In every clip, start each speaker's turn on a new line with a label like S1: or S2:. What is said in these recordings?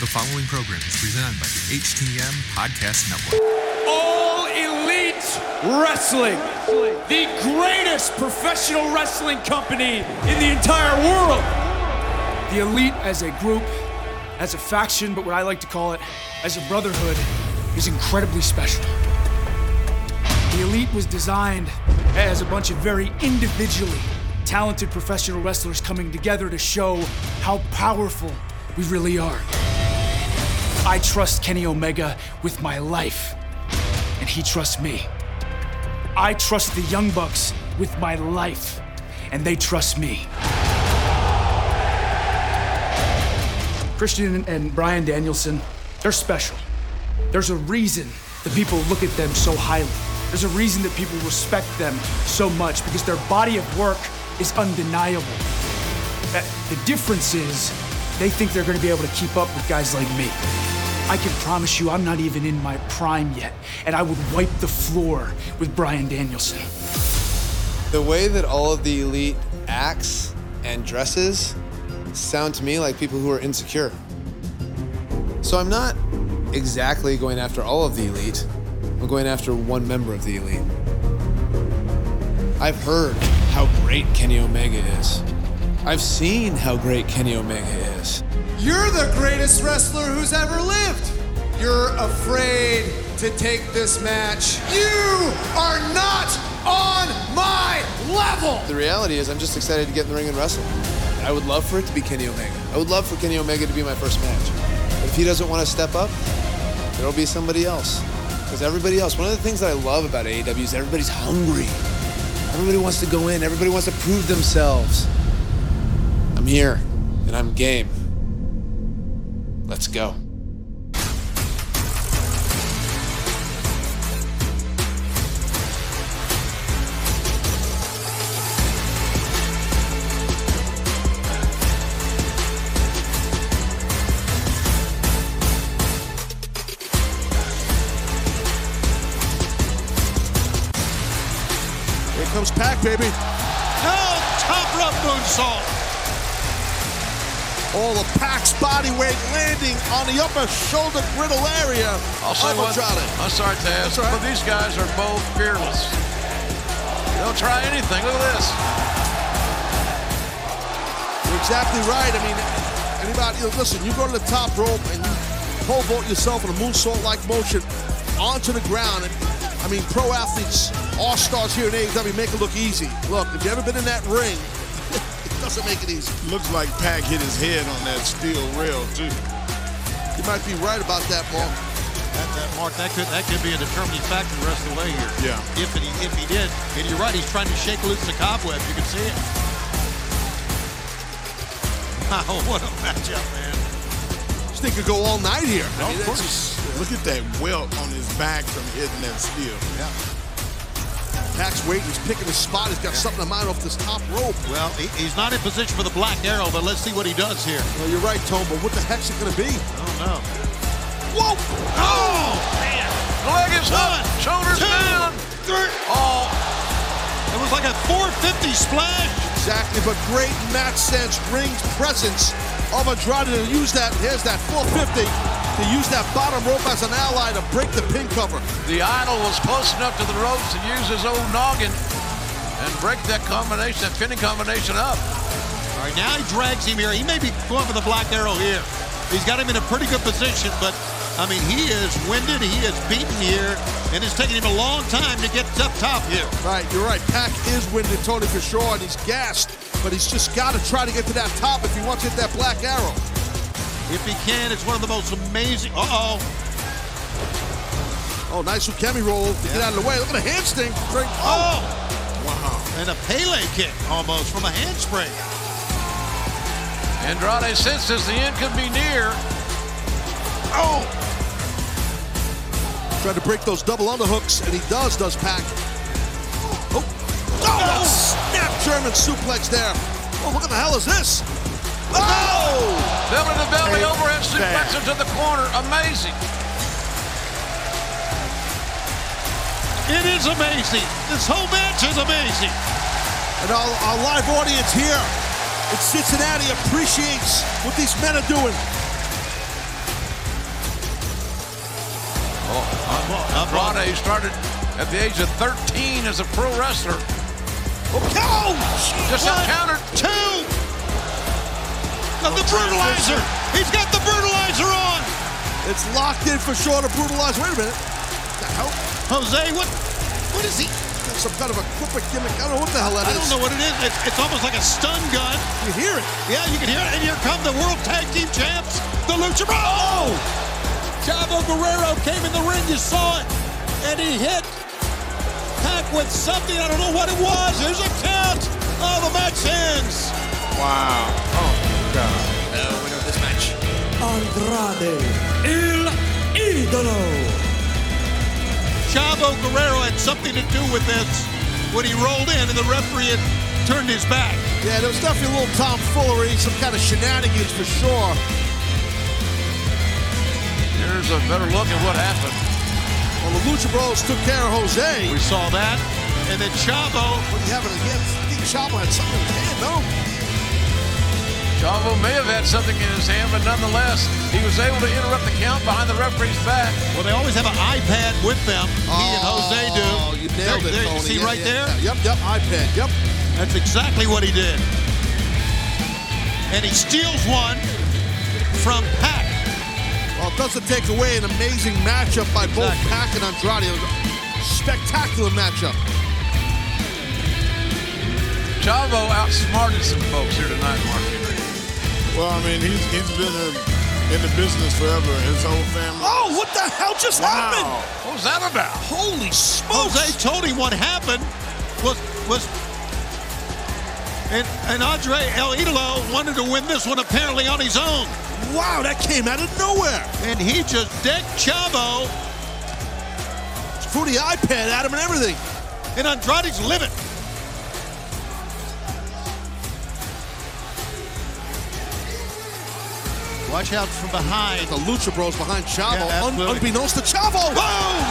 S1: The following program is presented by the HTM Podcast Network.
S2: All Elite Wrestling, the greatest professional wrestling company in the entire world. The Elite as a group, as a faction, but what I like to call it as a brotherhood, is incredibly special. The Elite was designed as a bunch of very individually talented professional wrestlers coming together to show how powerful we really are. I trust Kenny Omega with my life, and he trusts me. I trust the Young Bucks with my life, and they trust me. Christian and Brian Danielson, they're special. There's a reason that people look at them so highly. There's a reason that people respect them so much because their body of work is undeniable. Uh, The difference is they think they're going to be able to keep up with guys like me. I can promise you I'm not even in my prime yet, and I would wipe the floor with Brian Danielson.
S3: The way that all of the elite acts and dresses sound to me like people who are insecure. So I'm not exactly going after all of the elite. I'm going after one member of the elite. I've heard how great Kenny Omega is. I've seen how great Kenny Omega is.
S4: You're the greatest wrestler who's ever lived. You're afraid to take this match. You are not on my level.
S3: The reality is, I'm just excited to get in the ring and wrestle. I would love for it to be Kenny Omega. I would love for Kenny Omega to be my first match. But if he doesn't want to step up, there'll be somebody else. Because everybody else, one of the things that I love about AEW is everybody's hungry. Everybody wants to go in, everybody wants to prove themselves. I'm here, and I'm game. Let's go.
S4: Here comes Pac, baby.
S5: No, top rope moonsault.
S4: All of Pac's body weight landing on the upper shoulder girdle area
S5: I'll say
S4: of
S5: one.
S4: Andrade.
S5: I'm sorry, Taz,
S4: right.
S5: but these guys are both fearless. They'll try anything. Look at this.
S4: You're exactly right. I mean, anybody, you know, listen, you go to the top rope and you pole vault yourself in a moonsault-like motion onto the ground. And I mean, pro athletes, all stars here in AEW make it look easy. Look, if you ever been in that ring, doesn't make it easy.
S6: Looks like Pac hit his head on that steel rail too.
S4: You might be right about that, Mark.
S7: That, that Mark, that could that could be a determining factor the rest of the way here.
S6: Yeah.
S7: If he if he did, and you're right, he's trying to shake loose the cobwebs. You can see it. Wow, what a matchup, man!
S4: This thing could go all night here.
S6: No,
S4: I mean,
S6: of course.
S4: just-
S6: Look at that welt on his back from hitting that steel.
S4: Pac's waiting. He's picking his spot. He's got something in mind off this top rope.
S7: Well, he, he's not in position for the black arrow, but let's see what he does here.
S4: Well, you're right, Tone, but what the heck's it going to be?
S7: I don't know.
S4: Whoa!
S7: Oh man!
S5: Leg is up. Shoulders
S7: two,
S5: down.
S7: three. Oh, it was like a 450 splash.
S4: Exactly, but great match sense, rings presence of Andrade to use that. Here's that 450 to use that bottom rope as an ally to break the pin cover.
S5: The idol was close enough to the ropes to use his old noggin and break that combination, that pinning combination up.
S7: All right, now he drags him here. He may be going for the black arrow here. He's got him in a pretty good position, but I mean, he is winded, he is beaten here, and it's taking him a long time to get up top here.
S4: Right, you're right. Pac is winded, Tony, for sure, and he's gassed, but he's just got to try to get to that top if he wants to hit that black arrow.
S7: If he can, it's one of the most amazing. Uh oh.
S4: Oh, nice Ukemi roll to get out of the way. Look at the hamstring. Straight.
S7: Oh! Wow. And a Pele kick almost from a handspring.
S5: Andrade senses the end could be near.
S4: Oh! Tried to break those double underhooks, and he does, does Pac. Oh! Oh! Snap German suplex there. Oh, what the hell is this? Oh!
S5: Belly to belly overhead suplex into the corner. Amazing.
S7: It is amazing. This whole match is amazing.
S4: And our, our live audience here in Cincinnati appreciates what these men are doing.
S5: Oh, Andrade started at the age of 13 as a pro wrestler.
S7: Oh,
S5: just
S7: One,
S5: encountered
S7: two, Got the brutalizer. He's got the brutalizer on.
S4: It's locked in for sure to brutalize. Wait a minute. What the hell?
S7: Jose, what? What is he?
S4: That's some kind of a crooked gimmick. I don't know what the hell that
S7: I
S4: is.
S7: don't know what it is. It's, it's almost like a stun gun.
S4: You hear it?
S7: Yeah, you can hear it. And here come the World Tag Team Champs, the Lucha Bros. Oh!
S8: Chavo Guerrero came in the ring, you saw it, and he hit Pac with something. I don't know what it was. There's a count. Oh, the match ends.
S6: Wow. Oh, God.
S9: The winner of this match.
S8: Andrade, El Idolo.
S7: Chavo Guerrero had something to do with this when he rolled in and the referee had turned his back.
S4: Yeah, there was definitely a little tomfoolery, some kind of shenanigans for sure.
S5: Here's a better look at what happened.
S4: Well, the Lucha Bros took care of Jose.
S7: We saw that. And then Chavo,
S4: What do you have in his hand? I think Chavo had something in his hand, no?
S5: Chavo may have had something in his hand, but nonetheless, he was able to interrupt the count behind the referee's back.
S7: well, they always have an iPad with them. He and oh, Jose do.
S4: Oh, you nailed
S7: There-
S4: it,
S7: there, you
S4: Tony.
S7: see
S4: Yeah,
S7: right
S4: yeah,
S7: there?
S4: Yep, yep, iPad, yep.
S7: That's exactly what he did. And he steals one from Pac.
S4: Well, it doesn't take away an amazing matchup by both
S7: Exactly.
S4: Pac and Andrade. It was a spectacular matchup.
S5: Chavo outsmarted some folks here tonight, Mark Henry.
S6: Well, I mean, he's he's been in, in the business forever. His whole family.
S4: Oh, what the hell just happened?
S5: What was that about?
S4: Holy smokes!
S7: Jose told him what happened was was and, and Andrade El Idolo wanted to win this one apparently on his own.
S4: Wow, that came out of nowhere.
S7: And he just decked Chavo
S4: Threw the iPad at him and everything.
S7: and Andrade's livid. Watch out from behind.
S4: The Lucha Bros behind Chavo,
S7: Yeah,
S4: un- unbeknownst to Chavo.
S7: Boom!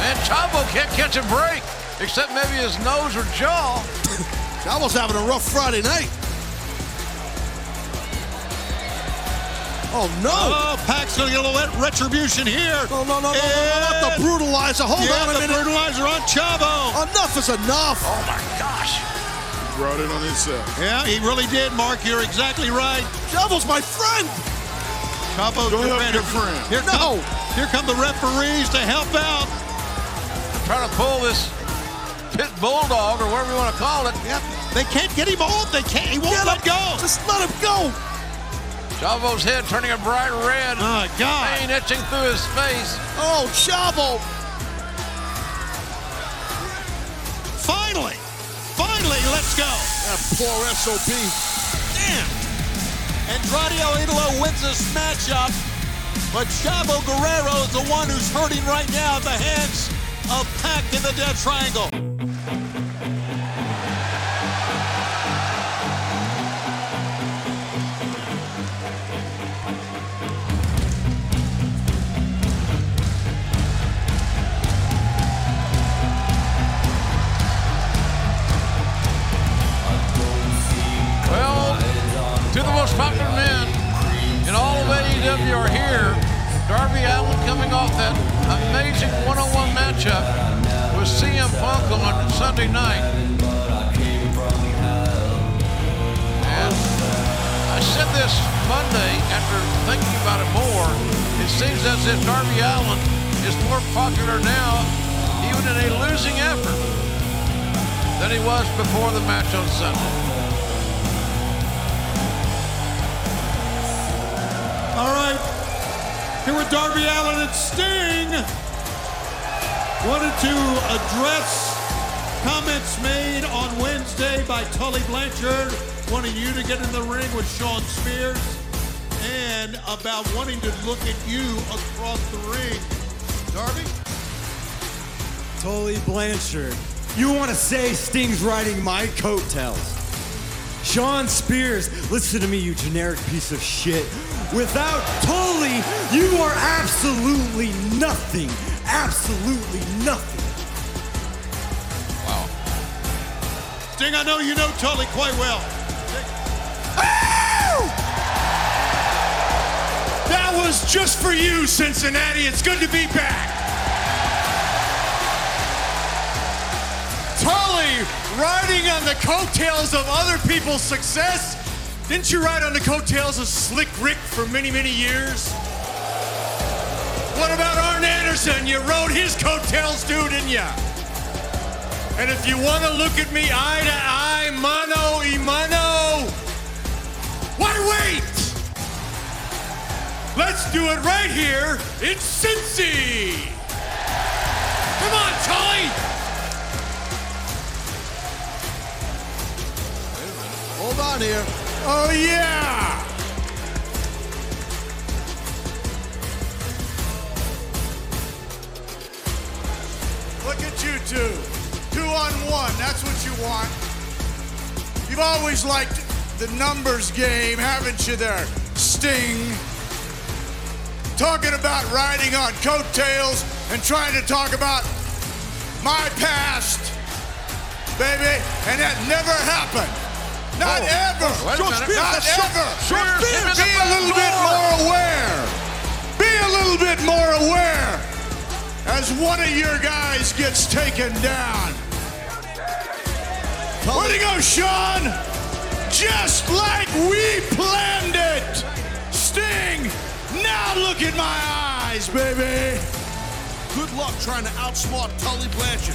S5: And Chavo can't catch a break, except maybe his nose or jaw.
S4: Chavo's having a rough Friday night. Oh no!
S7: Oh, Pac's gonna get a little retribution here.
S4: No, no, no, no, no, no, not the brutalizer. Hold
S7: yeah,
S4: on a
S7: the
S4: minute.
S7: brutalizer on Chavo.
S4: Enough is enough.
S5: Oh my gosh.
S6: Brought it on himself.
S7: Yeah, he really did, Mark. You're exactly right.
S4: Chavo's my friend.
S7: Chavo's
S6: Go
S7: your
S6: help
S7: friend.
S6: your friend.
S7: Here
S4: No.
S7: come, here come the referees to help out.
S5: I'm Trying to pull this pit bulldog or whatever you want to call it.
S7: Yep. They can't get him off. They can't. He won't
S4: Get
S7: let
S4: him.
S7: go.
S4: Just let him go.
S5: Chavo's head turning a bright red.
S7: Oh, God.
S5: Pain etching through his face.
S4: Oh, Chavo.
S7: Let's go.
S4: That poor SOB.
S7: Damn.
S8: Andrade El Idolo wins this matchup, but Chavo Guerrero is the one who's hurting right now at the hands of Pac in the Death Triangle.
S5: Off that amazing one-on-one matchup with CM Punk on Sunday night. And I said this Monday after thinking about it more. It seems as if Darby Allin is more popular now, even in a losing effort, than he was before the match on Sunday.
S8: All right, here with Darby Allin and Sting. Wanted to address comments made on Wednesday by Tully Blanchard, wanting you to get in the ring with Shawn Spears, and about wanting to look at you across the ring. Darby?
S2: Tully Blanchard. You want to say Sting's riding my coattails? Shawn Spears, listen to me, you generic piece of shit. Without Tully, you are absolutely nothing. Absolutely nothing. Wow.
S7: Sting. I know you know Tully quite well. Oh!
S8: That was just for you, Cincinnati. It's good to be back.
S9: Tully riding on the coattails of other people's success didn't you ride on the coattails of Slick Rick for many, many years? What about Arn Anderson? You rode his coattails too, didn't you? And if you want to look at me eye to eye, mano y mano, why wait? Let's do it right here in Cincy. Come on, Tully.
S10: Hold on here.
S9: Oh, yeah. Look at you two. Two on one. That's what you want. You've always liked the numbers game, haven't you there, Sting? Talking about riding on coattails and trying to talk about my past, baby, and that never happened. Not
S5: Oh,
S9: ever.
S5: wait
S9: George. Spears, Not ever.
S5: short Spears.
S9: Be a little bit more aware. Be a little bit more aware as one of your guys gets taken down. Where'd he go, Shawn? Just like we planned it. Sting, now look in my eyes, baby.
S10: Good luck trying to outsmart Tully Blanchard.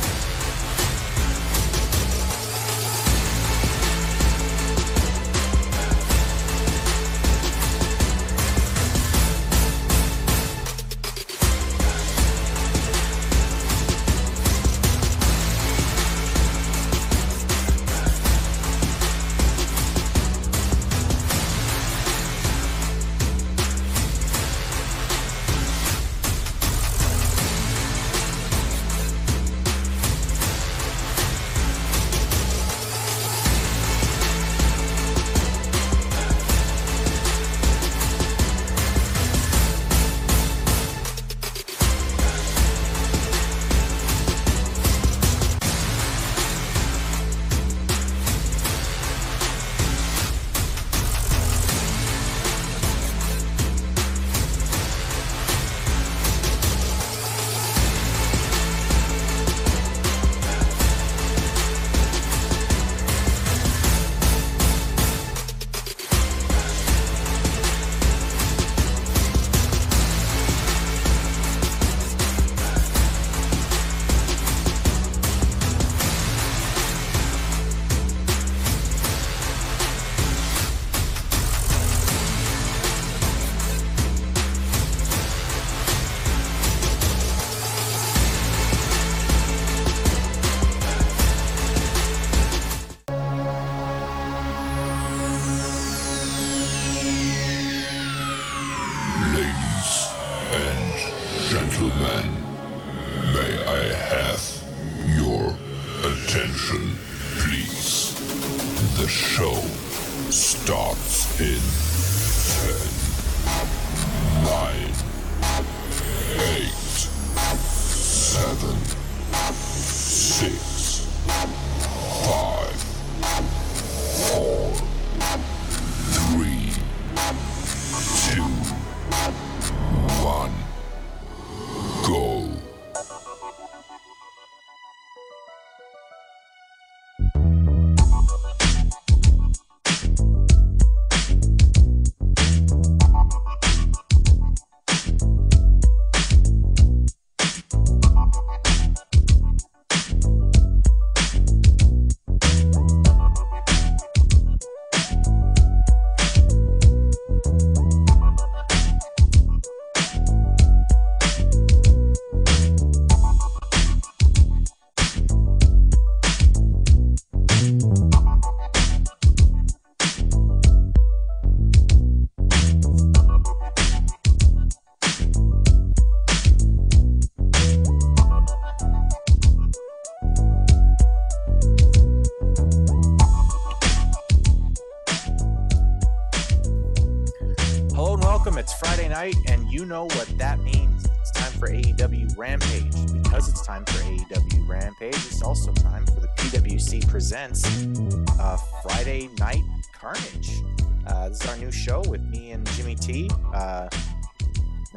S11: Friday Night Carnage. Uh, this is our new show with me and Jimmy T. Uh,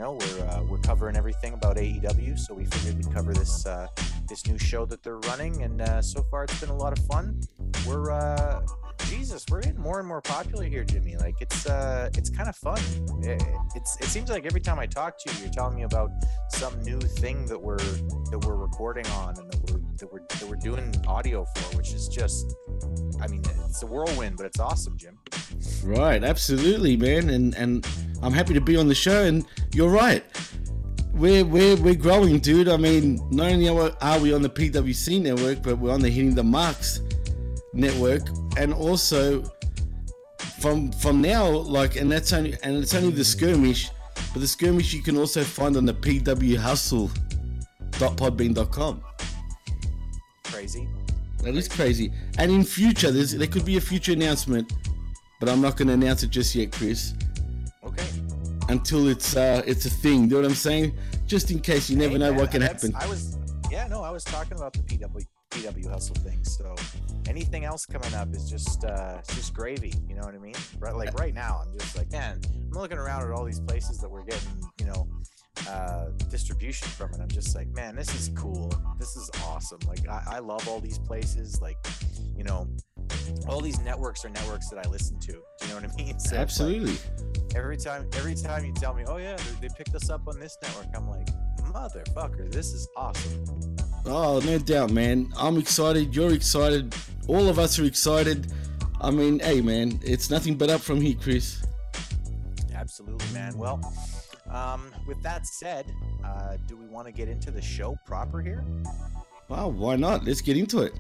S11: know, we're uh, we're covering everything about AEW, so we figured we'd cover this uh, this new show that they're running, and uh, so far it's been a lot of fun. We're uh, Jesus, we're getting more and more popular here, Jimmy. Like it's uh, it's kind of fun. It, it's it seems like every time I talk to you, you're telling me about some new thing that we're that we're recording on and that we're that we're that we're doing audio for, which is just, I mean, it's a whirlwind, but it's awesome, Jim.
S12: Right, absolutely, man, and and I'm happy to be on the show. And you're right, we're we're we're growing, dude. I mean, not only are we on the PWC network, but we're on the Hitting the Marks network, and also from from now, like, and that's only and it's only the skirmish, but the skirmish you can also find on the pwhustle.podbean.com.
S11: Crazy.
S12: That is crazy. And in future, there's there could be a future announcement, but I'm not going to announce it just yet, Chris.
S11: Okay.
S12: Until it's uh it's a thing. You know what I'm saying? Just in case you never
S11: Hey,
S12: know
S11: man,
S12: what can happen.
S11: I was, yeah, no, I was talking about the PW PW hustle thing. So anything else coming up is just uh it's just gravy. You know what I mean? Right, like right now, I'm just like, man, I'm looking around at all these places that we're getting, you know, uh distribution from, and I'm just like, man, this is cool. This is awesome. Like I, I love all these places. Like, you know, all these networks are networks that I listen to. Do you know what I mean? So it's like,
S12: Absolutely.
S11: every time every time you tell me oh yeah they, they picked us up on this network i'm like motherfucker this is awesome
S12: Oh, no doubt, man. I'm excited. You're excited. All of us are excited. I mean, hey, man, it's nothing but up from here, Chris.
S11: absolutely man well um, with that said uh, do we want to get into the show proper here
S12: Well, why not? Let's get into it.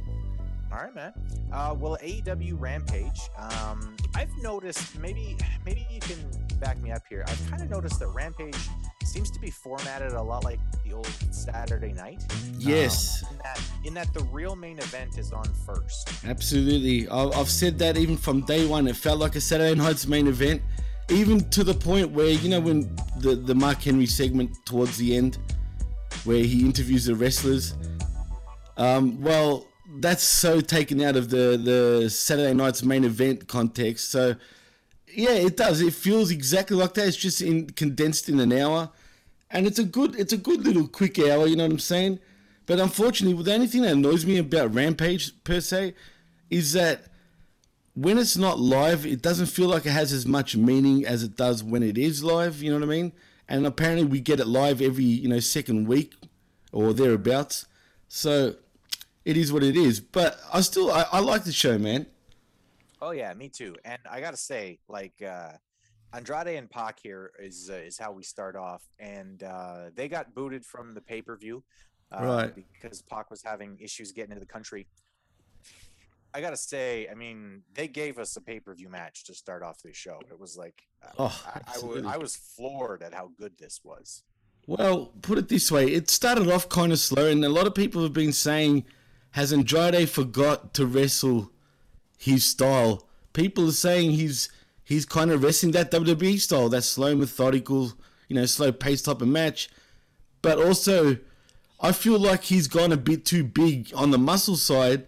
S11: All right man uh, well aew rampage um, i've noticed maybe maybe you can back me up here i've kind of noticed that rampage seems to be formatted a lot like the old saturday night
S12: Yes.
S11: um, in, that, in that the real main event is on first
S12: Absolutely. I've said that even from day one. It felt like a Saturday Night's main event, even to the point where, you know, when the, the Mark Henry segment towards the end, where he interviews the wrestlers. Um, well, that's so taken out of the, the Saturday Night's main event context. So, yeah, it does. It feels exactly like that. It's just in, condensed in an hour, and it's a good it's a good little quick hour. You know what I'm saying? But unfortunately, the only thing that annoys me about Rampage per se is that when it's not live, it doesn't feel like it has as much meaning as it does when it is live. You know what I mean? And apparently, we get it live every you know second week or thereabouts. So it is what it is. But I still I, I like the show, man.
S11: Oh yeah, me too. And I gotta say, like uh, Andrade and Pac here is uh, is how we start off, and uh, they got booted from the pay per view, uh,
S12: Right.
S11: Because Pac was having issues getting into the country. I gotta say, I mean, they gave us a pay per view match to start off this show. It was like, uh,
S12: Oh,
S11: I, I, was. I was floored at how good this was.
S12: Well, put it this way: it started off kind of slow, and a lot of people have been saying, "Has Andrade forgot to wrestle his style?" People are saying he's he's kind of wrestling that WWE style, that slow, methodical, you know, slow pace type of match. But also, I feel like he's gone a bit too big on the muscle side,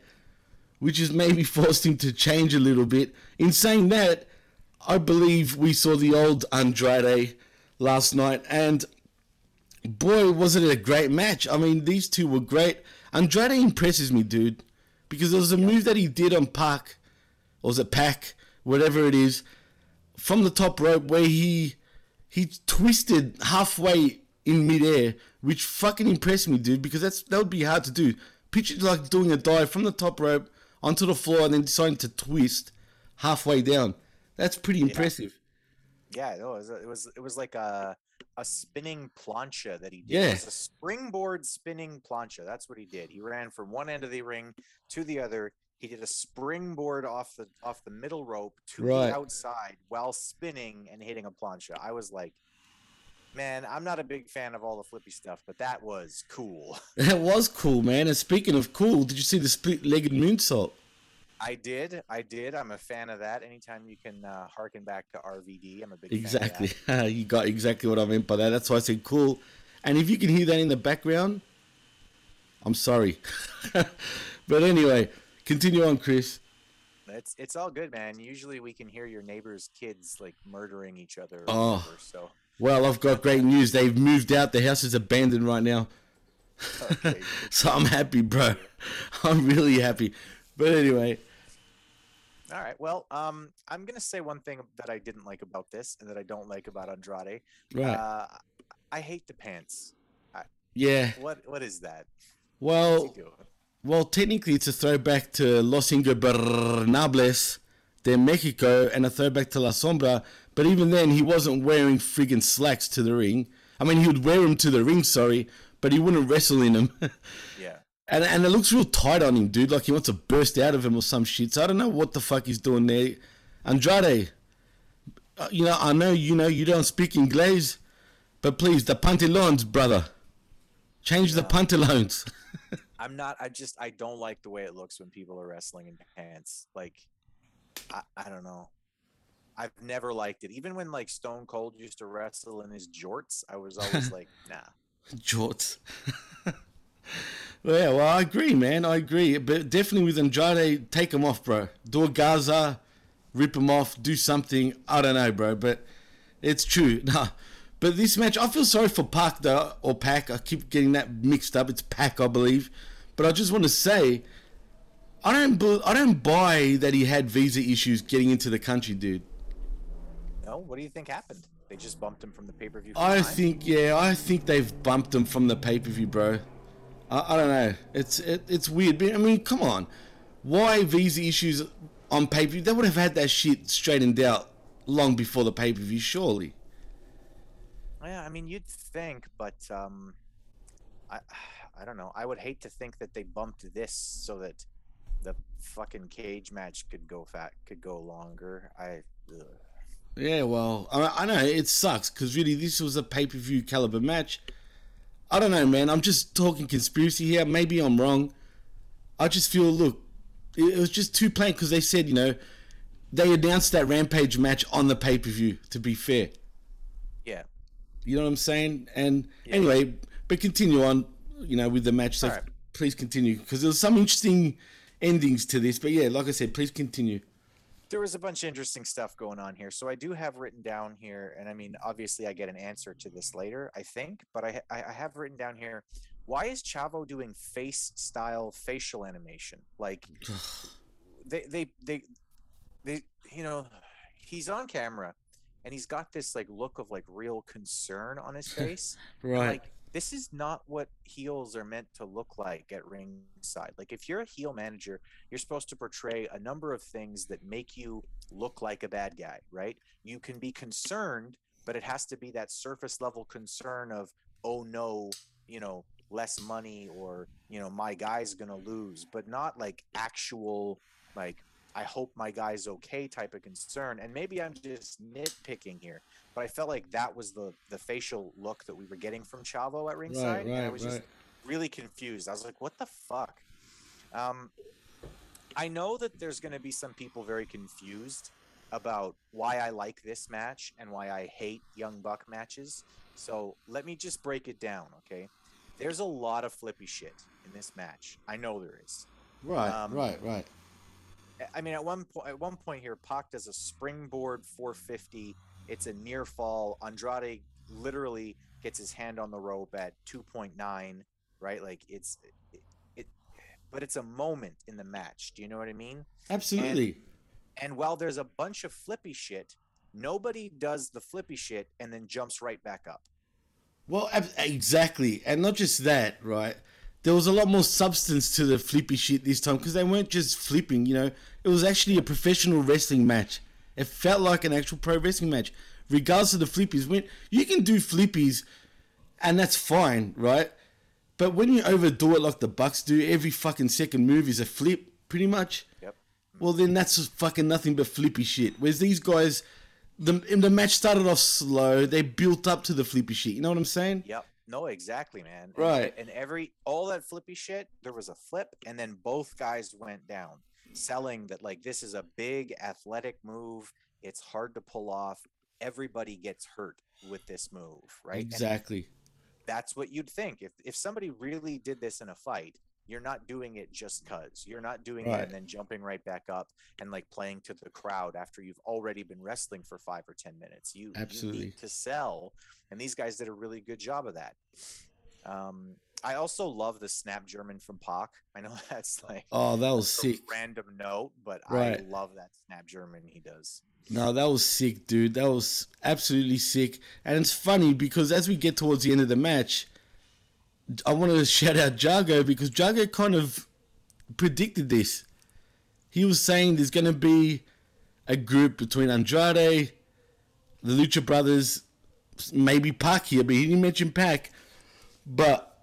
S12: which has maybe forced him to change a little bit. In saying that, I believe we saw the old Andrade last night, and boy, was it a great match. I mean, these two were great. Andrade impresses me, dude, because there was a move that he did on Pac, or was it Pac, whatever it is, from the top rope where he he twisted halfway in midair, which fucking impressed me, dude, because that's that would be hard to do. Picture like doing a dive from the top rope onto the floor and then deciding to twist halfway down. That's pretty impressive.
S11: Yeah, no, it was it was, it was like a a spinning plancha that he did.
S12: Yeah.
S11: It was a springboard spinning plancha. That's what he did. He ran from one end of the ring to the other. He did a springboard off the off the middle rope to
S12: Right.
S11: the outside while spinning and hitting a plancha. I was like, man, I'm not a big fan of all the flippy stuff, but that was cool.
S12: That was cool, man. And speaking of cool, did you see the split-legged moonsault?
S11: I did, I did. I'm a fan of that. Anytime you can uh, harken back to RVD, I'm a big fan
S12: Exactly. you got exactly what I meant by that. That's why I said cool. And if you can hear that in the background, I'm sorry. but anyway, continue on, Chris.
S11: It's it's all good, man. Usually we can hear your neighbors' kids like murdering each other. Or
S12: Oh.
S11: whatever, so
S12: Well, I've got great news. They've moved out. The house is abandoned right now.
S11: Okay.
S12: so I'm happy, bro. I'm really happy. But anyway,
S11: All right. Well, um, I'm gonna say one thing that I didn't like about this, and that I don't like about Andrade.
S12: Right.
S11: Uh, I hate the pants. I,
S12: Yeah.
S11: What What is that?
S12: well,
S11: What's he doing?
S12: well, technically it's a throwback to Los Ingobernables de Mexico and a throwback to La Sombra. But even then, he wasn't wearing friggin' slacks to the ring. I mean, he would wear them to the ring, sorry, but he wouldn't wrestle in them.
S11: Yeah.
S12: And and it looks real tight on him, dude. Like he wants to burst out of him or some shit. So I don't know what the fuck he's doing there. Andrade, uh, you know, I know you know you don't speak English, but please, the pantaloons, brother, change the pantaloons.
S11: I'm not. I just. I don't like the way it looks when people are wrestling in pants. Like, I, I don't know. I've never liked it. Even when like Stone Cold used to wrestle in his jorts, I was always like, nah.
S12: Jorts. well, yeah, well, I agree, man. I agree. But definitely with Andrade, take him off, bro. Do a Gaza, rip him off, do something. I don't know, bro. But it's true. Nah. But this match, I feel sorry for Pac, though, or Pac. I keep getting that mixed up. It's Pac, I believe. But I just want to say, I don't, bu- I don't buy that he had visa issues getting into the country, dude.
S11: No. What do you think happened? They just bumped him from the pay per view.
S12: I think yeah, I think they've bumped him from the pay per view, bro. I, I don't know. It's it, it's weird. But, I mean, come on, why visa issues on pay per view? They would have had that shit straightened out long before the pay per view, surely.
S11: Yeah, I mean, you'd think, but um, I, I don't know. I would hate to think that they bumped this so that the fucking cage match could go fat, could go longer. I. Ugh.
S12: Yeah, well, I, I know it sucks because really this was a pay per view caliber match. I don't know, man. I'm just talking conspiracy here. Maybe I'm wrong. I just feel, look, it, was just too plain because they said, you know, they announced that Rampage match on the pay per view. To be fair,
S11: Yeah.
S12: you know what I'm saying. And anyway, but continue on, you know, with the match. So
S11: right.
S12: please continue because there was some interesting endings to this. But yeah, like I said, please continue.
S11: There was a bunch of interesting stuff going on here. So I do have written down here, and I mean, obviously, I get an answer to this later, I think, but I I I have written down here. Why is Chavo doing face style facial animation? Like they they they they you know he's on camera and he's got this like look of like real concern on his face.
S12: Right.
S11: Like this is not what heels are meant to look like at ringside. Like if you're a heel manager, you're supposed to portray a number of things that make you look like a bad guy, right? You can be concerned, but it has to be that surface level concern of, oh no, you know, less money or, you know, my guy's going to lose, but not like actual like I hope my guy's okay type of concern. And maybe I'm just nitpicking here, but I felt like that was the the facial look that we were getting from Chavo at ringside. and I
S12: right,
S11: was just really confused. I was like, what the fuck? Um, I know that there's going to be some people very confused about why I like this match and why I hate Young Buck matches. So let me just break it down, okay? There's a lot of flippy shit in this match. I know there is.
S12: Right,
S11: Um,
S12: right, right.
S11: I mean, at one point, at one point here, Pac does a springboard 450. It's a near fall. Andrade literally gets his hand on the rope at 2.9. Right, like it's it, it, but it's a moment in the match. Do you know what I mean?
S12: Absolutely.
S11: And while there's a bunch of flippy shit, nobody does the flippy shit and then jumps right back up.
S12: Well, exactly, and not just that, right? There was a lot more substance to the flippy shit this time because they weren't just flipping. You know, it was actually a professional wrestling match. It felt like an actual pro wrestling match, regardless of the flippies. When you can do flippies, and that's fine, right? But when you overdo it like the Bucks do, every fucking second move is a flip, pretty much.
S11: Yep.
S12: Well, then that's fucking nothing but flippy shit. Whereas these guys, the the match started off slow. They built up to the flippy shit. You know what I'm saying?
S11: Yep. No, exactly, man. And-
S12: Right.
S11: And every all that flippy shit, there was a flip, and then both guys went down, selling that like this is a big athletic move. It's hard to pull off. Everybody gets hurt with this move, right? And
S12: Exactly.
S11: that's what you'd think if if somebody really did this in a fight you're not doing it just cuz. You're not doing it and then jumping right back up and like playing to the crowd after you've already been wrestling for 5 or 10 minutes. You, you
S12: Absolutely.
S11: need to sell and these guys did a really good job of that. Um I also love the snap German from Pac. I know that's like
S12: Oh, that was sick.
S11: random note, but I love that snap German he does.
S12: No, that was sick, dude. That was absolutely sick. And it's funny because as we get towards the end of the match, I want to shout out Jago because Jago kind of predicted this. He was saying there's going to be a group between Andrade, the Lucha Brothers, maybe Pac here, but he didn't mention Pac. But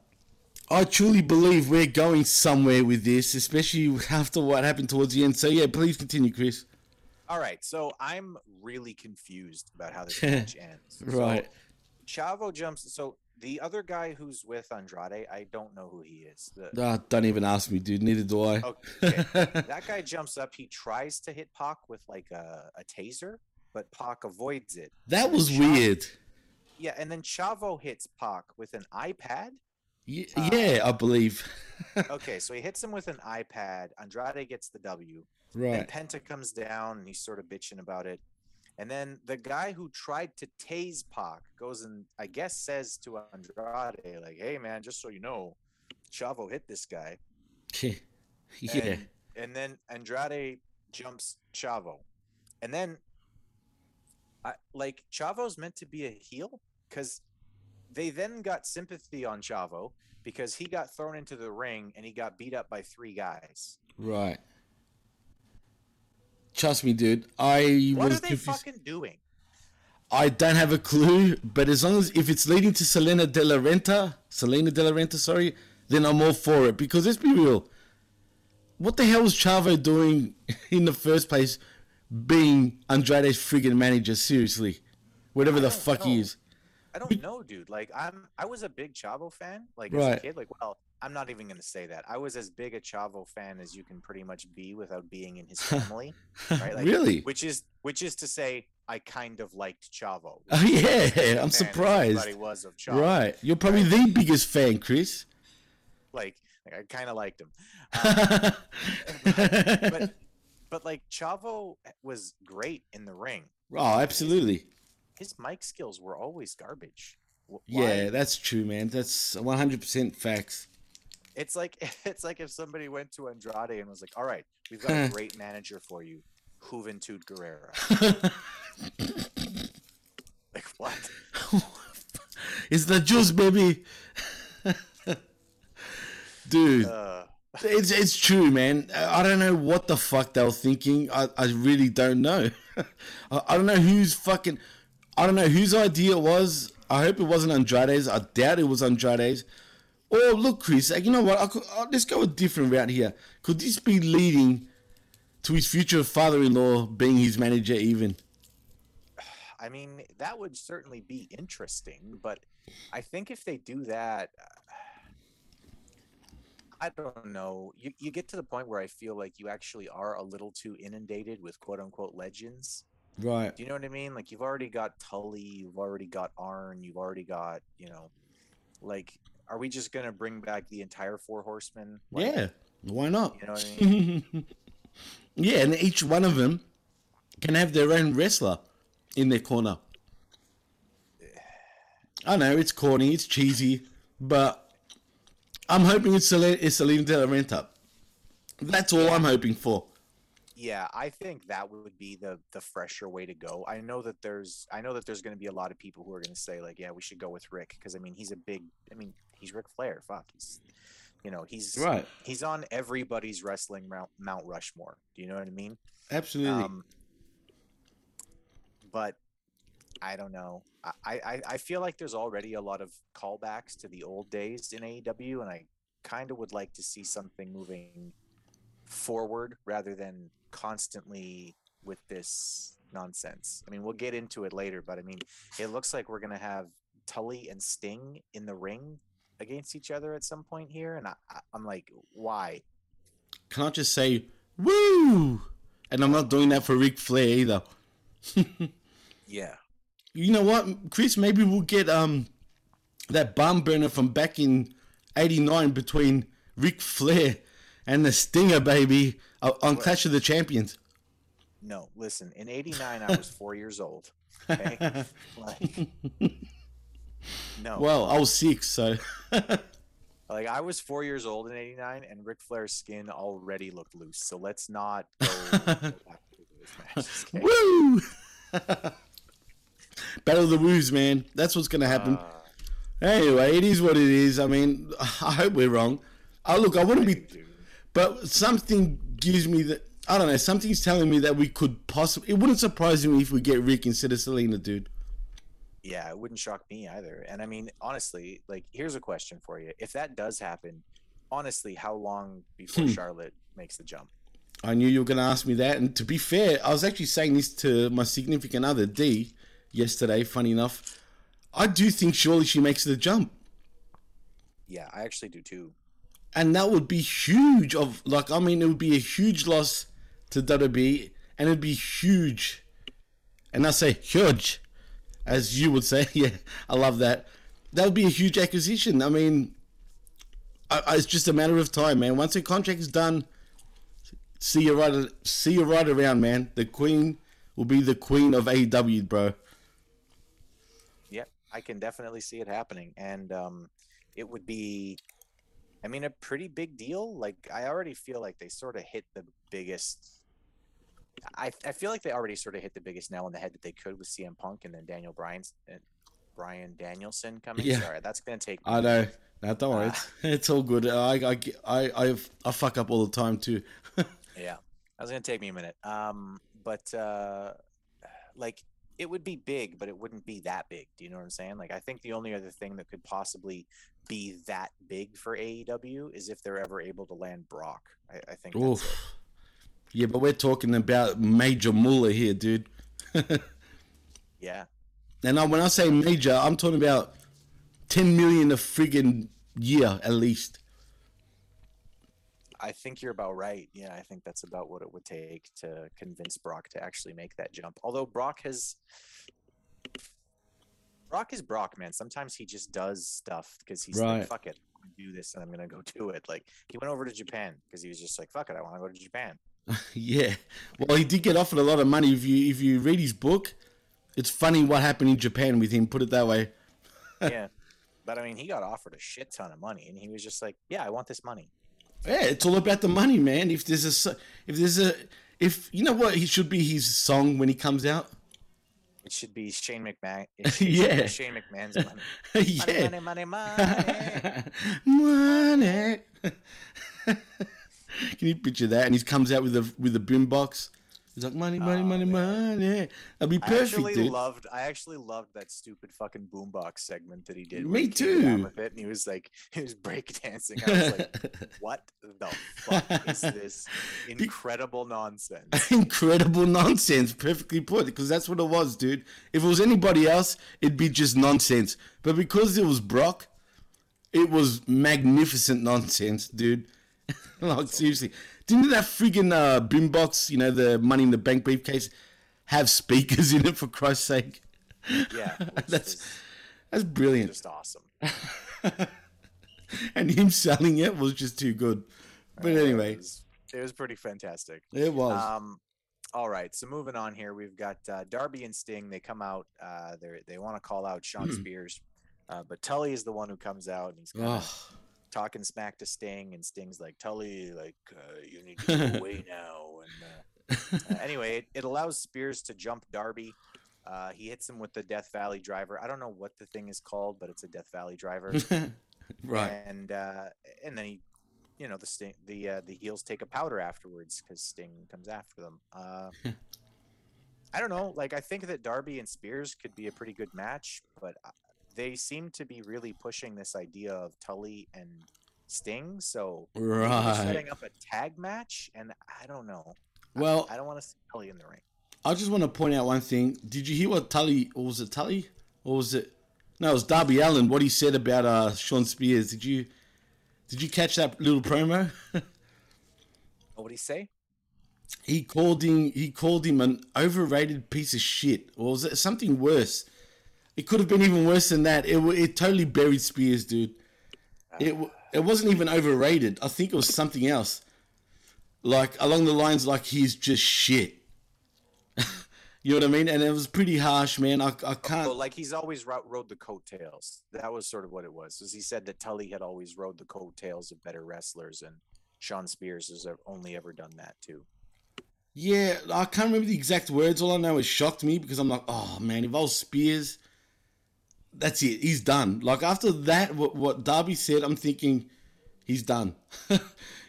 S12: I truly believe we're going somewhere with this, especially after what happened towards the end. So, yeah, please continue, Chris.
S11: All right, so I'm really confused about how this match ends. So,
S12: Right.
S11: Chavo jumps. So the other guy who's with Andrade, I don't know who he is. The,
S12: Ah, don't even ask me, dude. Neither do I.
S11: okay, that guy jumps up. He tries to hit Pac with like a, a taser, but Pac avoids it.
S12: That was
S11: Chavo-
S12: weird.
S11: Yeah, and then Chavo hits Pac with an iPad.
S12: Y-
S11: Uh,
S12: yeah, I believe.
S11: okay, so he hits him with an iPad. Andrade gets the W.
S12: Right.
S11: Penta comes down and he's sort of bitching about it. And then the guy who tried to tase Pac goes and I guess says to Andrade, like, hey man, just so you know, Chavo hit this guy.
S12: yeah.
S11: And, and then Andrade jumps Chavo. And then I like Chavo's meant to be a heel because they then got sympathy on Chavo because he got thrown into the ring and he got beat up by three guys.
S12: Right. Trust me, dude. I
S11: What
S12: was
S11: are they
S12: confused.
S11: fucking doing?
S12: I don't have a clue, but as long as if it's leading to Selena De La Renta, Selena De La Renta, sorry, then I'm all for it. Because let's be real, what the hell was Chavo doing in the first place, being Andrade's friggin' manager? Seriously, whatever the fuck he is.
S11: I don't know, dude. Like I'm I was a big Chavo fan, like as a kid. Like, well, I'm not even gonna say that. I was as big a Chavo fan as you can pretty much be without being in his family. right? Like,
S12: Really?
S11: Which is which is to say I kind of liked Chavo.
S12: Oh yeah, I'm surprised.
S11: Everybody was of Chavo.
S12: Right, you're probably the biggest fan, Chris.
S11: Like, like I kind of liked him. Um, but but like Chavo was great in the ring.
S12: Oh, absolutely.
S11: His mic skills were always garbage. Wh-
S12: Yeah, that's true, man. That's 100% facts.
S11: It's like it's like if somebody went to Andrade and was like, "All right, we've got a great manager for you, Juventud Guerrera." like what?
S12: It's the juice, baby. Dude,
S11: Uh,
S12: it's, it's true, man. I don't know what the fuck they were thinking. I, I really don't know. I, I don't know whose fucking. I don't know whose idea it was. I hope it wasn't Andrade's. I doubt it was Andrade's. Or look, Chris, like, you know what? I could, uh, let's go a different route here. Could this be leading to his future father-in-law being his manager? Even
S11: I mean, that would certainly be interesting, but I think if they do that, I don't know. You you get to the point where I feel like you actually are a little too inundated with quote unquote legends.
S12: right?
S11: Do you know what I mean? Like you've already got Tully, you've already got Arn, you've already got, you know, like are we just gonna bring back the entire four horsemen? Like,
S12: Yeah, why not?
S11: You know what I mean?
S12: yeah, and each one of them can have their own wrestler in their corner. I know it's corny, it's cheesy, but I'm hoping it's Selena, it's Selena De La Renta. That's all I'm hoping for.
S11: Yeah, I think that would be the the fresher way to go. I know that there's I know that there's going to be a lot of people who are going to say like, yeah, we should go with Ric because I mean he's a big I mean he's Ric Flair. Fuck, he's you know he's
S12: Right.
S11: He's on everybody's wrestling Mount Mount Rushmore. Do you know what I mean?
S12: Absolutely.
S11: Um, but I don't know. I, I I feel like there's already a lot of callbacks to the old days in AEW, and I kind of would like to see something moving forward rather than constantly with this nonsense. I mean, we'll get into it later, but I mean, it looks like we're gonna have Tully and Sting in the ring against each other at some point here, and I, I'm like, why?
S12: Can I just say, woo? And I'm not doing that for Ric Flair either.
S11: Yeah.
S12: You know what, Chris? Maybe we'll get um that barn burner from back in '89 between Ric Flair and the Stinger, baby, uh, on Clash of the Champions.
S11: No, listen. In '89, I was four years old. Okay, like, no.
S12: Well, I was six, so.
S11: Like I was four years old in '89, and Ric Flair's skin already looked loose. So let's not go, go back to those matches.
S12: Woo! Battle of the Woos, man. That's what's gonna happen.
S11: Uh,
S12: anyway, it is what it is. I mean, I hope we're wrong. Oh, look, I wouldn't be, but something gives me that. I don't know. Something's telling me that we could possibly. It wouldn't surprise me if we get Ric instead of Selena, dude.
S11: Yeah, it wouldn't shock me either. And I mean, honestly, like here's a question for you: If that does happen, honestly, how long before
S12: Hmm.
S11: Charlotte makes the jump?
S12: I knew you were going to ask me that. And to be fair, I was actually saying this to my significant other, D, yesterday, funny enough. I do think surely she makes the jump.
S11: Yeah, I actually do too.
S12: And that would be huge of like I mean it would be a huge loss to WWE and it'd be huge. And I say huge as you would say. Yeah, I love that. That would be a huge acquisition. I mean it's just a matter of time, man. Once the contract is done, see you right see you right around, man. The queen will be the queen of AEW, bro.
S11: Yeah, I can definitely see it happening, and um, it would be, I mean, a pretty big deal. Like I already feel like they sort of hit the biggest. I I feel like they already sort of hit the biggest nail on the head that they could with CM Punk and then Daniel Bryan's and Brian Danielson coming.
S12: Yeah.
S11: Sorry, that's gonna take.
S12: I know. No, don't worry. It's, it's all good. I, I, I, I, I fuck up all the time too.
S11: Yeah, that was gonna take me a minute. Um, but uh, like it would be big, but it wouldn't be that big. Do you know what I'm saying? Like I think the only other thing that could possibly be that big for AEW is if they're ever able to land Brock. I, I think. That's
S12: Oof. Yeah, but we're talking about Major Muller here, dude.
S11: Yeah.
S12: And I, when I say major, I'm talking about 10 million a friggin' year at least.
S11: I think you're about right. Yeah, I think that's about what it would take to convince Brock to actually make that jump. Although Brock has Brock is Brock, man. Sometimes he just does stuff because he's
S12: Right.
S11: like, fuck it, I'm gonna do this and I'm gonna go do it. Like he went over to Japan because he was just like, fuck it, I want to go to Japan.
S12: yeah. Well, he did get offered a lot of money. If you if you read his book, it's funny what happened in Japan with him. Put it that way.
S11: yeah. But I mean, he got offered a shit ton of money, and he was just like, "Yeah, I want this money."
S12: Yeah, it's all about the money, man. If there's a if there's a if you know what he should be his song when he comes out.
S11: It should be Shane McMahon. It should be
S12: Yeah.
S11: Shane McMahon's money.
S12: yeah.
S11: Money, money, money, money.
S12: money. Can you picture that? And he comes out with a with a boombox. He's like money, money, oh, money, money. That'd be
S11: I
S12: perfect,
S11: actually
S12: dude.
S11: loved. I actually loved that stupid fucking boombox segment that he did.
S12: Me too.
S11: With it, and he was like, he was breakdancing. I was like, what the fuck is this incredible nonsense?
S12: Incredible nonsense, perfectly put. Because that's what it was, dude. If it was anybody else, it'd be just nonsense. But because it was Brock, it was magnificent nonsense, dude. like seriously, didn't that friggin' uh, box, you know, the Money in the Bank briefcase, have speakers in it for Christ's sake?
S11: Yeah,
S12: that's
S11: was
S12: that's brilliant.
S11: just awesome.
S12: and him selling it was just too good. But anyway,
S11: It was, it was pretty fantastic.
S12: It was.
S11: Um, all right, so moving on here, we've got uh, Darby and Sting. They come out. Uh, they they want to call out Shawn
S12: Hmm.
S11: Spears, uh, but Tully is the one who comes out and he's kind of talking smack to Sting, and Sting's like, "Tully, like uh, you need to go away now." And uh, uh, anyway, it, it allows Spears to jump Darby. Uh, he hits him with the Death Valley driver. I don't know what the thing is called, but it's a Death Valley driver.
S12: Right.
S11: And uh, and then he, you know, the Sting, the uh, the heels take a powder afterwards because Sting comes after them. Uh, I don't know. Like I think that Darby and Spears could be a pretty good match, but they seem to be really pushing this idea of Tully and Sting. So
S12: Right.
S11: setting up a tag match, and I don't know.
S12: Well-
S11: I, don't want to see Tully in the ring.
S12: I just want to point out one thing. Did you hear what Tully, or was it Tully? Or was it? No, it was Darby Allin. What he said about uh, Shawn Spears. Did you? Did you catch that little promo?
S11: What did he say?
S12: he called him. He called him an overrated piece of shit, or was it something worse? It could have been even worse than that. It it totally buried Spears, dude. It it wasn't even overrated. I think it was something else, like along the lines like he's just shit. you know what I mean? And it was pretty harsh, man. I, I oh, can't.
S11: Well, like he's always ro- rode the coattails. That was sort of what it was. Is he said that Tully had always rode the coattails of better wrestlers, and Shawn Spears has only ever done that too.
S12: Yeah, I can't remember the exact words. All I know is shocked me because I'm like, oh man, if I was Spears, that's it. He's done. Like after that, what, what Darby said, I'm thinking he's done. you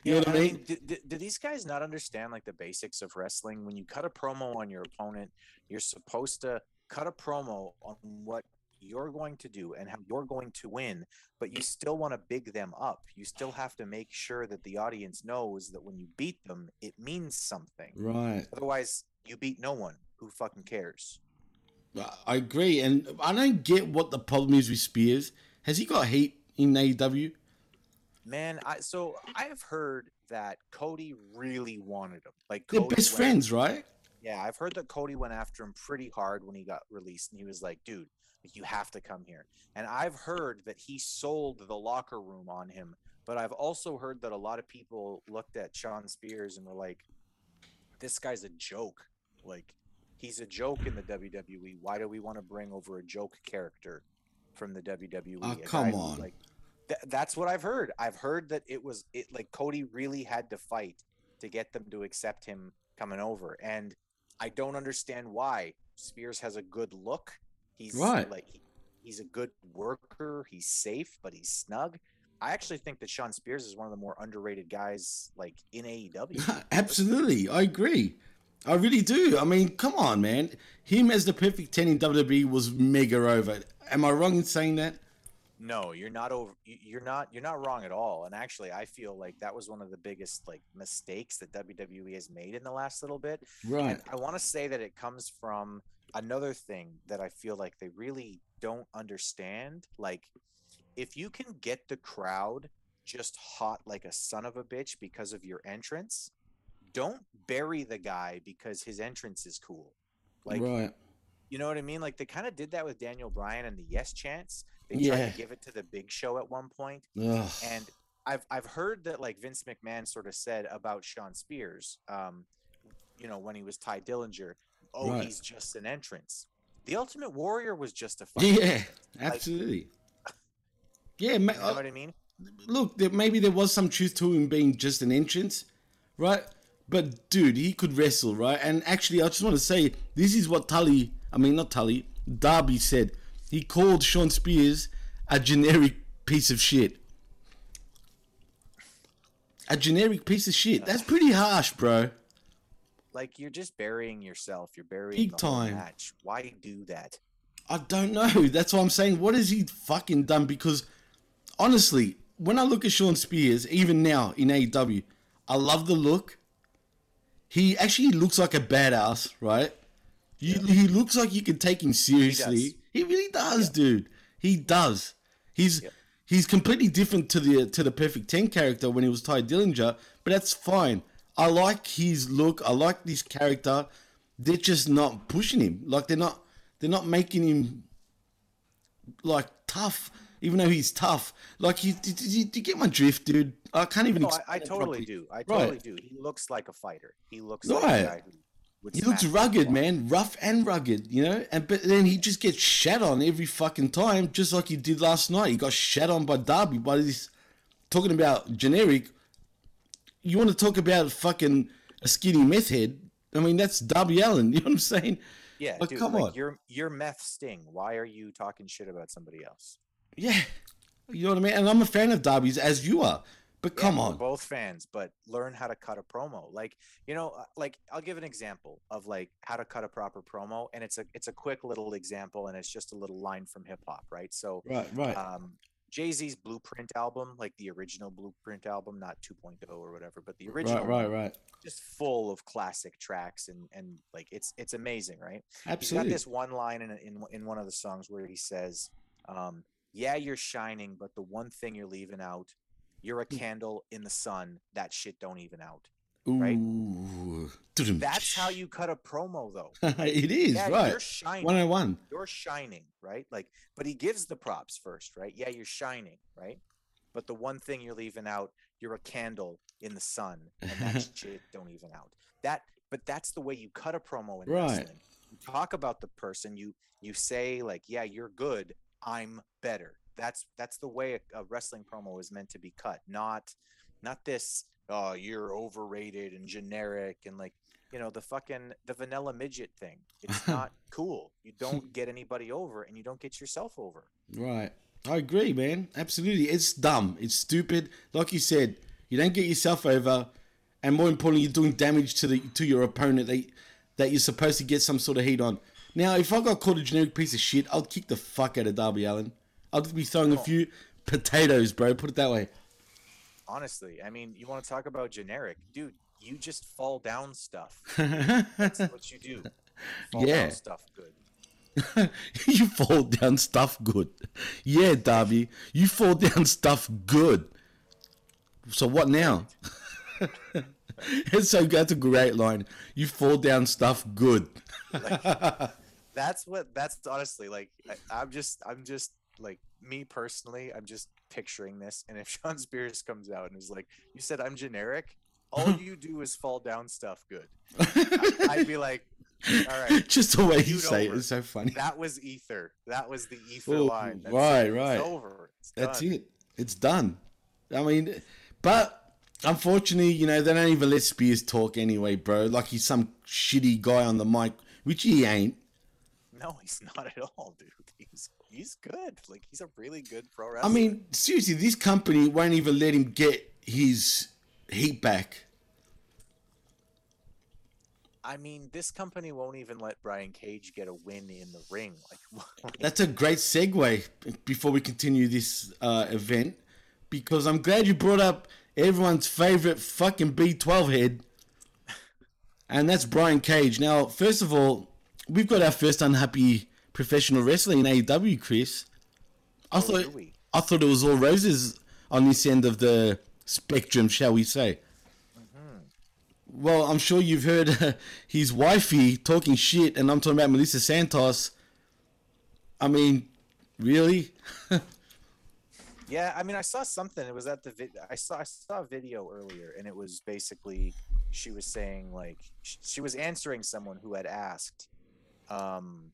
S11: Yeah,
S12: know what I mean?
S11: do, do- do these guys not understand like the basics of wrestling? When you cut a promo on your opponent, you're supposed to cut a promo on what you're going to do and how you're going to win, but you still want to big them up. You still have to make sure that the audience knows that when you beat them, it means something.
S12: Right.
S11: Otherwise, you beat no one. Who fucking cares?
S12: I agree, and I don't get what the problem is with Spears. Has he got hate in AEW?
S11: Man, I so I've heard that Cody really wanted him. Like
S12: They're best
S11: went-
S12: friends, right?
S11: Yeah, I've heard that Cody went after him pretty hard when he got released, and he was like, "Dude, you have to come here." And I've heard that he sold the locker room on him, but I've also heard that a lot of people looked at Shawn Spears and were like, "This guy's a joke. Like, he's a joke in the WWE. Why do we want to bring over a joke character from the WWE?"
S12: Oh, ah,
S11: A guy
S12: come
S11: who,
S12: on.
S11: Like, th- that's what I've heard. I've heard that it was it like Cody really had to fight to get them to accept him coming over, and I don't understand why. Spears has a good look. He's
S12: Right.
S11: like he- he's a good worker. He's safe, but he's snug. I actually think that Shawn Spears is one of the more underrated guys like in AEW.
S12: Absolutely, I agree. I really do. I mean, come on, man. Him as the perfect 10 in WWE was mega over. Am I wrong in saying that?
S11: No, you're not over. you- You're not. You're not wrong at all. And actually, I feel like that was one of the biggest like mistakes that WWE has made in the last little bit.
S12: Right.
S11: And I want to say that it comes from another thing that I feel like they really don't understand. Like, if you can get the crowd just hot like a son of a bitch because of your entrance, don't bury the guy because his entrance is cool. Like,
S12: right.
S11: you know what I mean? Like they kind of did that with Daniel Bryan and the Yes Chance. They tried
S12: Yeah.
S11: to give it to the Big Show at one point,
S12: Ugh.
S11: and I've I've heard that like Vince McMahon sort of said about Shawn Spears, um, you know, when he was Tye Dillinger, oh,
S12: Right.
S11: he's just an entrance. The Ultimate Warrior was just a fucking
S12: Yeah,
S11: entrance. Like,
S12: absolutely. Yeah, ma-
S11: you know what I mean?
S12: look, there, maybe there was some truth to him being just an entrance, right? But dude, he could wrestle, right? And actually, I just want to say this is what Tully, I mean not Tully, Darby said. He called Shawn Spears a generic piece of shit. A generic piece of shit. That's pretty harsh, bro.
S11: Like you're just burying yourself. You're burying
S12: Big time.
S11: match. Why do that?
S12: I don't know. That's what I'm saying. What has he fucking done? Because honestly, when I look at Shawn Spears, even now in AEW, I love the look. He actually looks like a badass, right? You, He looks like you can take him seriously. He, really does, dude. He does. He's he's completely different to the to the Perfect Ten character when he was Tye Dillinger, but that's fine. I like his look. I like this character. They're just not pushing him. Like they're not they're not making him like tough, even though he's tough. Like, you, did, did you, do you get my drift, dude? I can't even.
S11: No, I,
S12: explain
S11: I totally do. I
S12: Right.
S11: totally do. He looks like a fighter. He looks like a
S12: Right.
S11: guy who
S12: He looks rugged, man, rough and rugged, you know. And but then he just gets shat on every fucking time, just like he did last night. He got shat on by Darby by this talking about generic. You want to talk about fucking a skinny meth head? I mean, that's Darby Allin. You know what I'm saying?
S11: Yeah,
S12: Like,
S11: dude,
S12: come
S11: like
S12: on.
S11: You're you're meth sting. Why are you talking shit about somebody else?
S12: Yeah, you know what I mean. And I'm a fan of Darby's, as you are. But come
S11: Yeah,
S12: on,
S11: both fans, but learn how to cut a promo. Like you know, uh, like I'll give an example of like how to cut a proper promo, and it's a it's a quick little example, and it's just a little line from hip hop, right? So
S12: Right, right.
S11: Um, Jay Z's Blueprint album, like the original Blueprint album, not 2.0 or whatever, but the original,
S12: right,
S11: one,
S12: right.
S11: just full of classic tracks and and like it's it's amazing, right?
S12: Absolutely.
S11: He's got this one line in in in one of the songs where he says, um, "Yeah, you're shining, but the one thing you're leaving out, you're a mm. candle in the sun. That shit don't even out." right?
S12: Ooh.
S11: That's how you cut a promo, though.
S12: it is
S11: yeah,
S12: right.
S11: You're shining.
S12: 101.
S11: You're shining, right? Like, but he gives the props first, right? Yeah, you're shining, right? but the one thing you're leaving out, you're a candle in the sun, and that shit don't even out. That, but that's the way you cut a promo in
S12: Right.
S11: wrestling. You talk about the person. You you say like, yeah, you're good. I'm better. That's that's the way a, a wrestling promo is meant to be cut. Not not this. Oh, you're overrated and generic and like you know the fucking the vanilla midget thing. It's not cool. You don't get anybody over, and you don't get yourself over.
S12: Right. I agree, man. Absolutely. It's dumb. It's stupid. Like you said, you don't get yourself over, and more importantly, you're doing damage to the to your opponent that that you're supposed to get some sort of heat on. Now, if I got called a generic piece of shit, I'd kick the fuck out of Darby Allin. I'd be throwing a oh. few potatoes, bro. Put it that way.
S11: Honestly, I mean, you want to talk about generic, dude? You just fall down stuff. That's what you do. Fall
S12: Yeah.
S11: down stuff good.
S12: you fall down stuff good. Yeah, Darby, you fall down stuff good. So what now? it's so that's a great line. You fall down stuff good.
S11: That's what. That's honestly like. I, I'm just. I'm just like me personally. I'm just picturing this. And if Shawn Spears comes out and is like, "You said I'm generic. All you do is fall down stuff good," I- I'd be like, "All right."
S12: Just the way you say it
S11: over.
S12: is so funny.
S11: That was ether. That was the ether
S12: Oh,
S11: line. That's
S12: right,
S11: it.
S12: right.
S11: It's over. It's
S12: That's
S11: done.
S12: it. It's done. I mean, but unfortunately, you know, they don't even let Spears talk anyway, bro. Like he's some shitty guy on the mic, which he ain't.
S11: No, he's not at all, dude. He's he's good. Like he's a really good pro wrestler.
S12: I mean, seriously, this company won't even let him get his heat back.
S11: I mean, this company won't even let Brian Cage get a win in the ring. Like,
S12: That's a great segue before we continue this uh, event because I'm glad you brought up everyone's favorite fucking B12 head, and that's Brian Cage. Now, first of all, we've got our first unhappy professional wrestler in AEW, Chris. I oh, thought I thought it was all roses on this end of the spectrum, shall we say? Mm-hmm. Well, I'm sure you've heard his wifey talking shit, and I'm talking about Melissa Santos. I mean, really?
S11: yeah, I mean, I saw something. It was at the vid. I saw I saw a video earlier, and it was basically she was saying like she was answering someone who had asked. Um,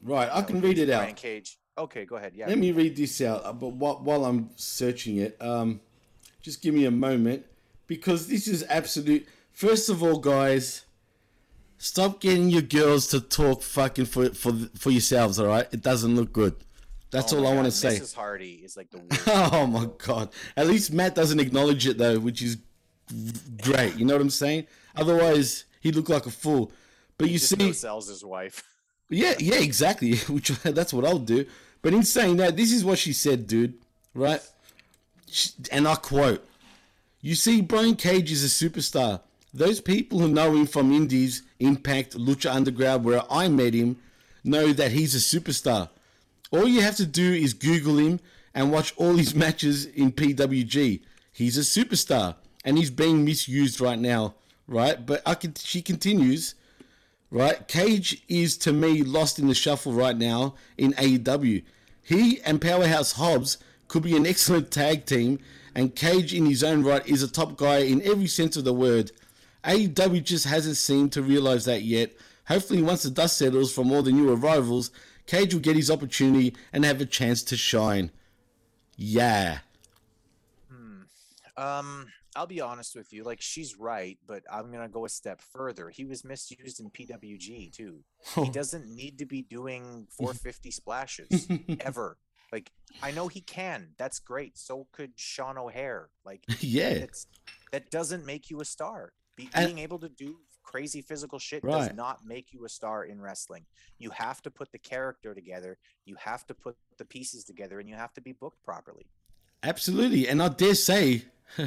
S12: Right, I can read it
S11: Brian
S12: out.
S11: Cage. Okay, go ahead. Yeah.
S12: Let me read this out, uh, but while, while I'm searching it, um, just give me a moment because this is absolute. First of all, guys, stop getting your girls to talk fucking for for for yourselves. All right, it doesn't look good. That's
S11: Oh
S12: all I want to say.
S11: Mrs. Hardy is like the worst.
S12: oh my god! At least Matt doesn't acknowledge it though, which is great. You know what I'm saying? Otherwise, he'd look like a fool. But you see,
S11: sells his wife.
S12: yeah, yeah, exactly. Which that's what I'll do. But in saying that, this is what she said, dude. Right? She- And I quote: "You see, Brian Cage is a superstar. Those people who know him from Indies, Impact, Lucha Underground, where I met him, know that he's a superstar. All you have to do is Google him and watch all his matches in PWG. He's a superstar, and he's being misused right now, right? But I can. She continues, right? Cage is to me lost in the shuffle right now in AEW. He and Powerhouse Hobbs could be an excellent tag team, and Cage in his own right is a top guy in every sense of the word. AEW just hasn't seemed to realize that yet. Hopefully, once the dust settles from all the new arrivals, Cage will get his opportunity and have a chance to shine. Yeah.
S11: Um, I'll be honest with you. Like she's right, but I'm gonna go a step further. He was misused in PWG too.
S12: Oh.
S11: He doesn't need to be doing 450 splashes ever. Like I know he can. That's great. So could Sean O'Haire. Like
S12: Yeah.
S11: that doesn't make you a star. Be, being able to do crazy physical shit
S12: Right.
S11: does not make you a star in wrestling. You have to put the character together. You have to put the pieces together, and you have to be booked properly.
S12: Absolutely, and I dare say,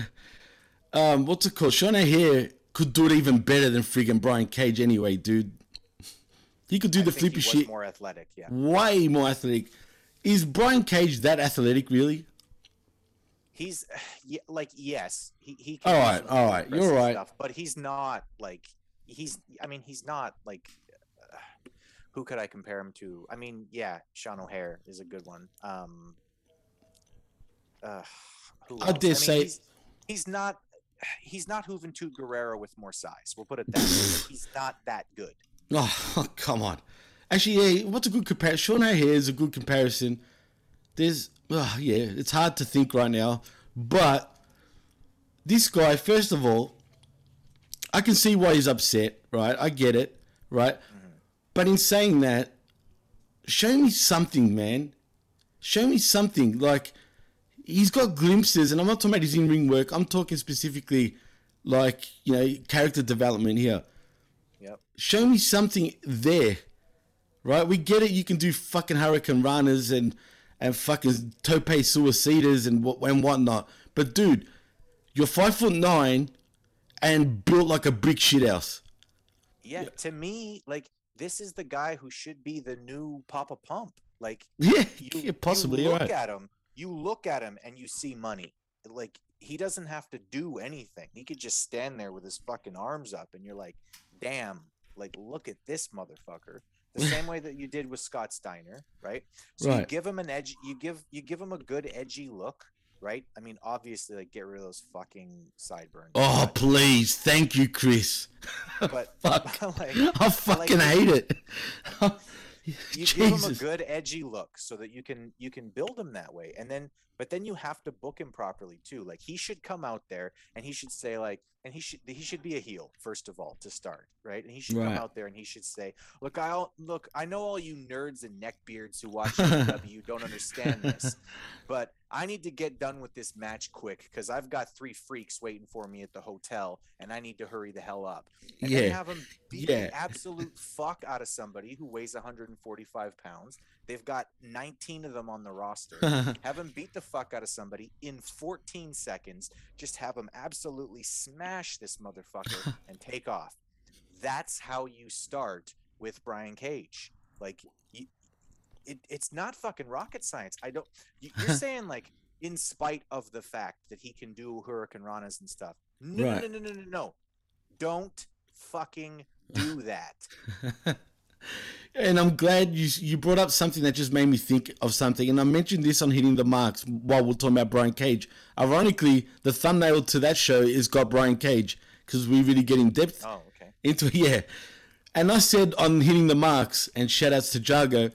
S12: um, what's it called? Sean O'Haire could do it even better than friggin' Brian Cage anyway, dude. He could do
S11: I
S12: the flippy shit
S11: more athletic. Yeah.
S12: way more athletic. Is Brian Cage that athletic, really?
S11: He's yeah, like yes, he he.
S12: All
S11: do
S12: right, all right, you're right.
S11: Stuff, but he's not like he's. I mean, he's not like. Uh, who could I compare him to? I mean, yeah, Sean O'Haire is a good one. Um, Uh, who
S12: I
S11: else?
S12: dare
S11: mean,
S12: say-
S11: he's, he's not. He's not Juventud Guerrera with more size. We'll put it that way. He's not that good.
S12: Oh, come on. Actually, yeah, what's a good comparison? Sean O'Haire is a good comparison. There's, oh, yeah, it's hard to think right now. But this guy, first of all, I can see why he's upset, right? I get it, right? Mm-hmm. But in saying that, show me something, man. Show me something. Like, he's got glimpses, and I'm not talking about his in ring work. I'm talking specifically, like, you know, character development here.
S11: Yep.
S12: Show me something there, right? We get it. You can do fucking hurricane runners and and fucking tope suicidas and what and whatnot. But dude, you're five foot nine and built like a brick shit house.
S11: Yeah, to me, like this is the guy who should be the new Poppa Pump. Like,
S12: Yeah,
S11: you,
S12: yeah, possibly,
S11: You look
S12: right.
S11: at him, you look at him, and you see money. Like he doesn't have to do anything. He could just stand there with his fucking arms up, and you're like, damn, like look at this motherfucker. The same way that you did with Scott Steiner, right? So you give him an edge. You give you give him a good edgy look, right? I mean, obviously, like get rid of those fucking sideburns.
S12: Oh please, thank you, Chris.
S11: But
S12: Fuck,
S11: like,
S12: I fucking
S11: like,
S12: hate it.
S11: you give him a good edgy look so that you can you can build him that way and then but then you have to book him properly too like he should come out there and he should say like and he should he should be a heel first of all to start right and he should
S12: Right.
S11: come out there and he should say look i all look i know all you nerds and neckbeards who watch AEW don't understand this but i need to get done with this match quick because i've got three freaks waiting for me at the hotel and i need to hurry the hell up and
S12: Yeah.
S11: have them beat
S12: Yeah.
S11: the absolute fuck out of somebody who weighs 145 pounds. They've got 19 of them on the roster. have them beat the fuck out of somebody in 14 seconds. Just have them absolutely smash this motherfucker and take off. That's how you start with Brian Cage. Like, you, it, it's not fucking rocket science. I don't. you- You're saying like, in spite of the fact that he can do Hurricane Ranas and stuff. No,
S12: Right.
S11: no, no, no, no, no. Don't fucking do that.
S12: And I'm glad you you brought up something that just made me think of something. And I mentioned this on hitting the marks while we're talking about Brian Cage. Ironically, the thumbnail to that show is got Brian Cage because we really get in depth
S11: Oh, okay.
S12: into yeah. And I said on hitting the marks and shout outs to Jago,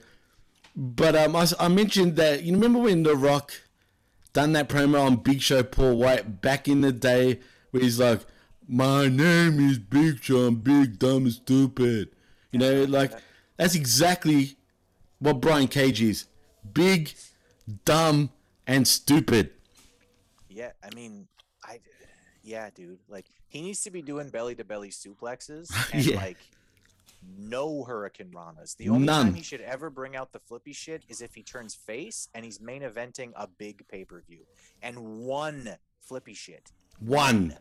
S12: but um, I, I mentioned that you remember when The Rock done that promo on Big Show Paul White back in the day where he's like, "My name is Big Show, I'm big, dumb, and stupid." You know, like that's exactly what Brian Cage is: big, dumb, and stupid.
S11: Yeah, I mean, I, yeah, dude. Like he needs to be doing belly to belly suplexes and
S12: Yeah.
S11: like no hurricane ranas. The only
S12: None.
S11: time he should ever bring out the flippy shit is if he turns face and he's main eventing a big pay per view and one flippy shit.
S12: One.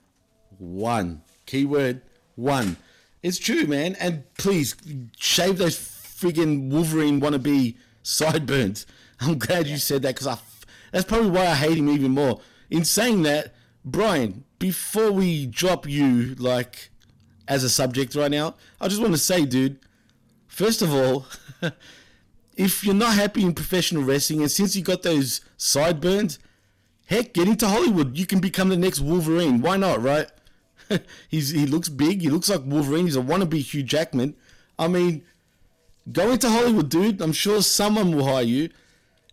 S12: One. Keyword one. It's true, man. And please shave those friggin' Wolverine wannabe sideburns. I'm glad you said that because I. f- That's probably why I hate him even more. In saying that, Brian, before we drop you like as a subject right now, I just want to say, dude. First of all, if you're not happy in professional wrestling, and since you got those sideburns, Heck, get into Hollywood. You can become the next Wolverine. Why not, right? He's he looks big. He looks like Wolverine. He's a wannabe Hugh Jackman. I mean, go into Hollywood, dude. I'm sure someone will hire you,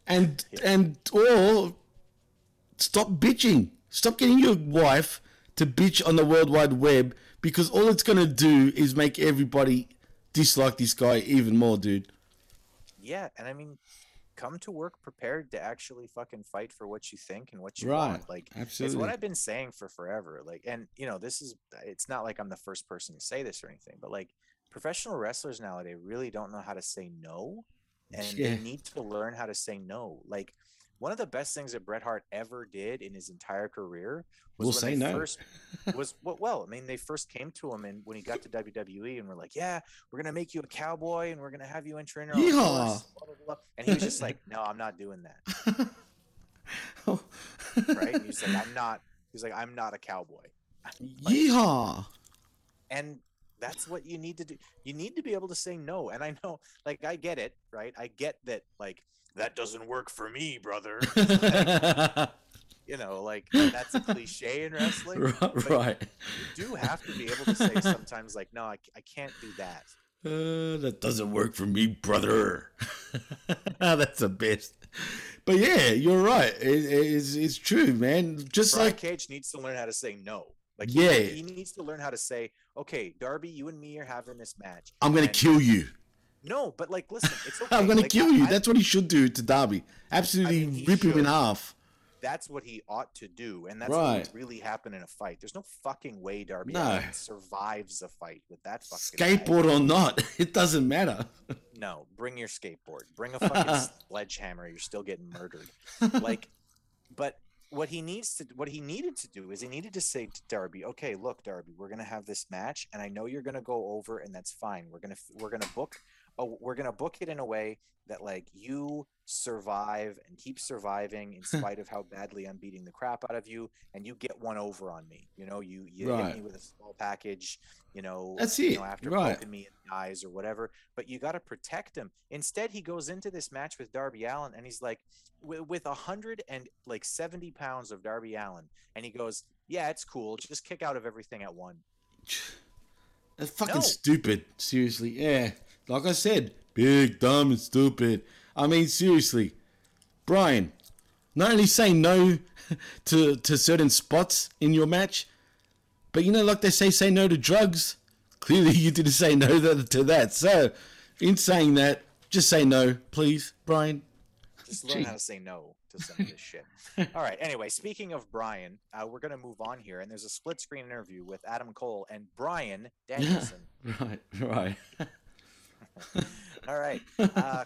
S12: and and or stop bitching. Stop getting your wife to bitch on the World Wide Web because all it's gonna do is make everybody dislike this guy even more, dude.
S11: Yeah, and I mean, come to work prepared to actually fucking fight for what you think and what you
S12: Right,
S11: want. Like it's
S12: absolutely.
S11: what I've been saying for forever. Like, and you know, this is it's not like I'm the first person to say this or anything, but like professional wrestlers nowadays really don't know how to say no, and
S12: Yeah.
S11: they need to learn how to say no. Like. One of the best things that Bret Hart ever did in his entire career was
S12: We'll
S11: when
S12: say
S11: they
S12: no.
S11: first was well, well, I mean, they first came to him and when he got to WWE and we're like, yeah, we're gonna make you a cowboy and we're gonna have you enter in our horse, blah, blah, blah. and he was just like, no, I'm not doing that. right? And he's like, I'm not. He's like, I'm not a cowboy.
S12: Yeehaw!
S11: And that's what you need to do. You need to be able to say no. And I know, like, I get it, right? I get that, like, that doesn't work for me, brother. you know, like that's a cliche in wrestling.
S12: Right.
S11: You do have to be able to say sometimes, like, no, I, I can't do that.
S12: Uh, that doesn't work for me, brother. That's the best. But yeah, you're right. It, it's, it's true, man. Just
S11: Brian
S12: like
S11: Cage needs to learn how to say no. Like,
S12: Yeah.
S11: he, he needs to learn how to say, okay, Darby, you and me are having this match.
S12: I'm gonna
S11: and-
S12: kill you.
S11: No, but like, listen, it's okay.
S12: I'm gonna
S11: Like,
S12: kill you.
S11: I-
S12: That's what he should do to Darby. Absolutely
S11: he
S12: rip him in half.
S11: that's what he ought to do, and that's
S12: Right.
S11: what really happened in a fight. There's no fucking way Darby
S12: No.
S11: Survives a fight with that fucking guy.
S12: Skateboard or not, it doesn't matter.
S11: No, bring your skateboard. Bring a fucking sledgehammer. You're still getting murdered. Like, but what he needs to, what he needed to do is he needed to say to Darby, "Okay, look, Darby, we're gonna have this match, and I know you're gonna go over, and that's fine. We're gonna, we're gonna book, oh, we're gonna book it in a way that like you survive and keep surviving in spite of how badly I'm beating the crap out of you, and you get one over on me. You know, you you hit me with a small package. You know,
S12: That's
S11: you
S12: it,
S11: know, after
S12: right.
S11: poking me in the eyes or whatever. But you got to protect him. Instead, he goes into this match with Darby Allin, and he's like, with, with a hundred and like seventy pounds of Darby Allin, and he goes, "Yeah, it's cool. Just kick out of everything at one."
S12: That's fucking
S11: No.
S12: stupid. Seriously, yeah. Like I said, big, dumb, and stupid. I mean, seriously, Brian. Not only say no to to certain spots in your match, but you know, like they say, say no to drugs. Clearly, you didn't say no to, that. So, in saying that, just say no, please, Brian.
S11: Just learn how to say no to some of this shit. All right. Anyway, speaking of Brian, uh, we're gonna move on here, and there's a split screen interview with Adam Cole and Brian Danielson.
S12: Right, right.
S11: All right. Uh,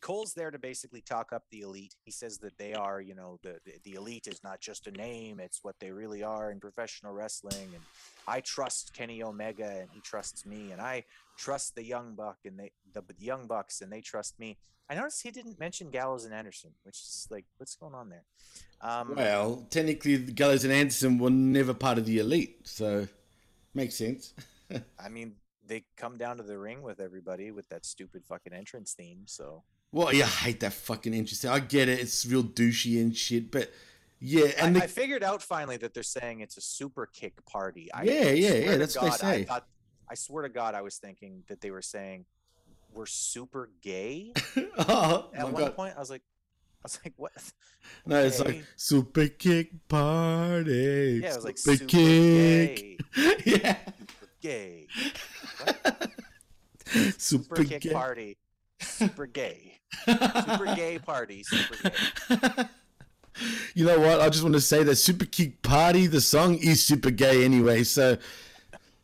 S11: Cole's there to basically talk up the elite. He says that they are, you know, the, the the elite is not just a name; it's what they really are in professional wrestling. And I trust Kenny Omega, and he trusts me, and I trust the Young Buck, and they the, the Young Bucks, and they trust me. I noticed he didn't mention Gallows and Anderson, which is like, what's going on there? Um,
S12: Well, technically, Gallows and Anderson were never part of the elite, so makes sense.
S11: I mean, they come down to the ring with everybody with that stupid fucking entrance theme. So
S12: Well, yeah, I hate that fucking entrance. I get it; it's real douchey and shit, but yeah, and
S11: I,
S12: the,
S11: I figured out finally that they're saying it's a super kick party. I
S12: Yeah, yeah, yeah, that's what they
S11: God, I
S12: say.
S11: thought, I swear to God, I was thinking that they were saying we're super gay.
S12: oh
S11: At one
S12: god,
S11: point, I was like, I was like, what?
S12: no, it's like super kick party.
S11: Yeah, it was like
S12: super,
S11: super
S12: kick. yeah,
S11: gay,
S12: super,
S11: super kick
S12: gay.
S11: party, super gay, super gay party, super gay.
S12: You know what? I just want to say that Super Kick Party, the song is super gay anyway. So,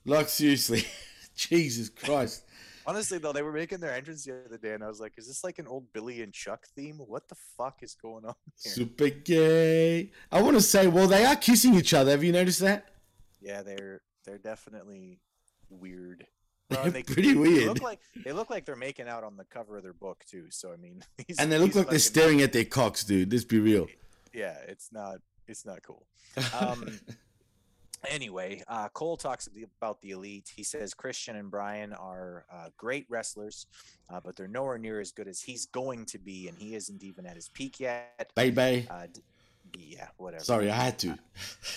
S12: like, seriously, Jesus Christ.
S11: Honestly, though, they were making their entrance the other day, and I was like, "Is this like an old Billy and Chuck theme? What the fuck is going on here?"
S12: Super gay. I want to say, well, they are kissing each other. Have you noticed that?
S11: Yeah, they're they're definitely weird.
S12: They're
S11: Well, they,
S12: pretty
S11: they
S12: weird.
S11: look like they look like they're making out on the cover of their book too. So I mean, these-
S12: And they look like they're staring at their cocks, dude. Let's be real.
S11: Yeah, it's not it's not cool. Um, anyway, uh, Cole talks about the elite. He says Christian and Brian are uh, great wrestlers, uh, but they're nowhere near as good as he's going to be, and he isn't even at his peak yet.
S12: Baby.
S11: Uh, d- yeah, whatever.
S12: Sorry, I had to.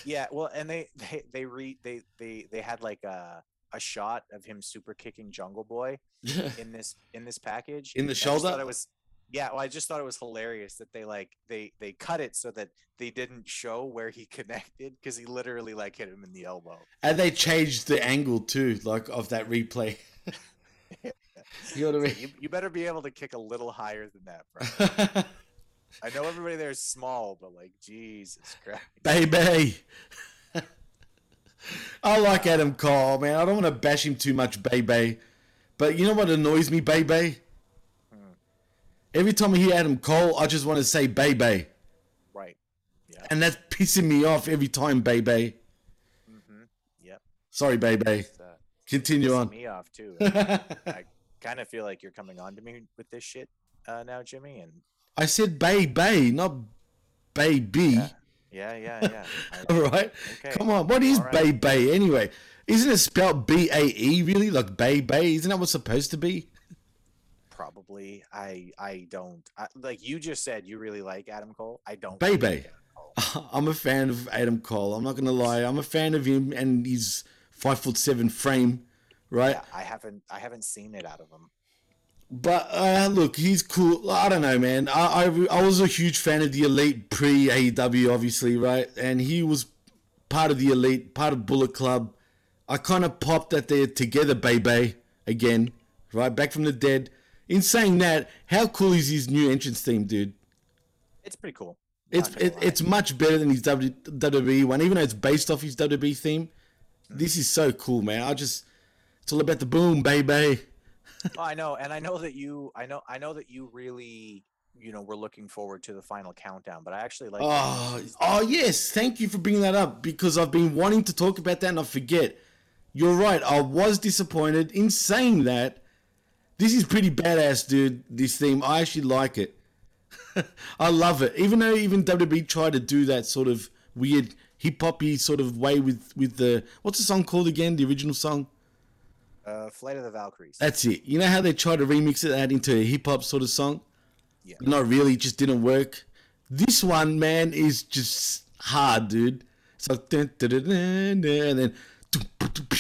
S11: Yeah, well, and they they they re they they they had like a a shot of him super kicking Jungle Boy in this in this package
S12: In the
S11: and I thought? It was yeah. Well, I just thought it was hilarious that they like they they cut it so that they didn't show where he connected because he literally like hit him in the elbow.
S12: And they changed the angle too, like of that replay. you know what I mean?
S11: You, you better be able to kick a little higher than that, bro. I know everybody there is small, but like Jesus Christ.
S12: Baby. I like Adam Cole, man. I don't want to bash him too much, baby. But you know what annoys me, baby? Every time I hear Adam Cole, I just want to say baby.
S11: Right. Yeah.
S12: And that's pissing me off every time, baby.
S11: Mm-hmm. Yep.
S12: Sorry, baby.
S11: Uh,
S12: Continue on.
S11: me off too. I kind of feel like you're coming on to me with this shit uh, now, Jimmy. And
S12: I said baby, not baby.
S11: yeah, yeah, yeah. yeah.
S12: All right.
S11: Okay.
S12: Come on. What is
S11: All right.
S12: baby anyway? Isn't it spelled B A E really? Like baby? Isn't that what's supposed to be?
S11: Probably. I I don't I, like you just said. You really like Adam Cole. I don't.
S12: Baby.
S11: like
S12: I'm a fan of Adam Cole. I'm not gonna lie. I'm a fan of him and his five foot seven frame, right?
S11: Yeah, I haven't I haven't seen it out of him.
S12: But uh, look, he's cool. I don't know, man. I, I I was a huge fan of the Elite pre AEW, obviously, right? And he was part of the Elite, part of Bullet Club. I kind of popped that they're together, baby, again, right? Back from the dead. In saying that, how cool is his new entrance theme, dude?
S11: It's pretty cool.
S12: It's it, it's much better than his WWE one, even though it's based off his WWE theme. This is so cool, man. I just it's all about the boom, baby.
S11: Oh, I know, and I know that you, I know, I know that you really, you know, were looking forward to the final countdown. But I actually like.
S12: Oh, oh yes, thank you for bringing that up because I've been wanting to talk about that and I forget. You're right. I was disappointed. In saying that, this is pretty badass, dude. This theme, I actually like it. I love it. Even though even WWE tried to do that sort of weird hip hoppy sort of way with with the what's the song called again? The original song.
S11: Uh, Flight of the Valkyries.
S12: That's it. You know how they tried to remix it that into a hip hop sort of song?
S11: Yeah.
S12: Not really. It just didn't work. This one, man, is just hard, dude. It's like dun, dun, dun, and then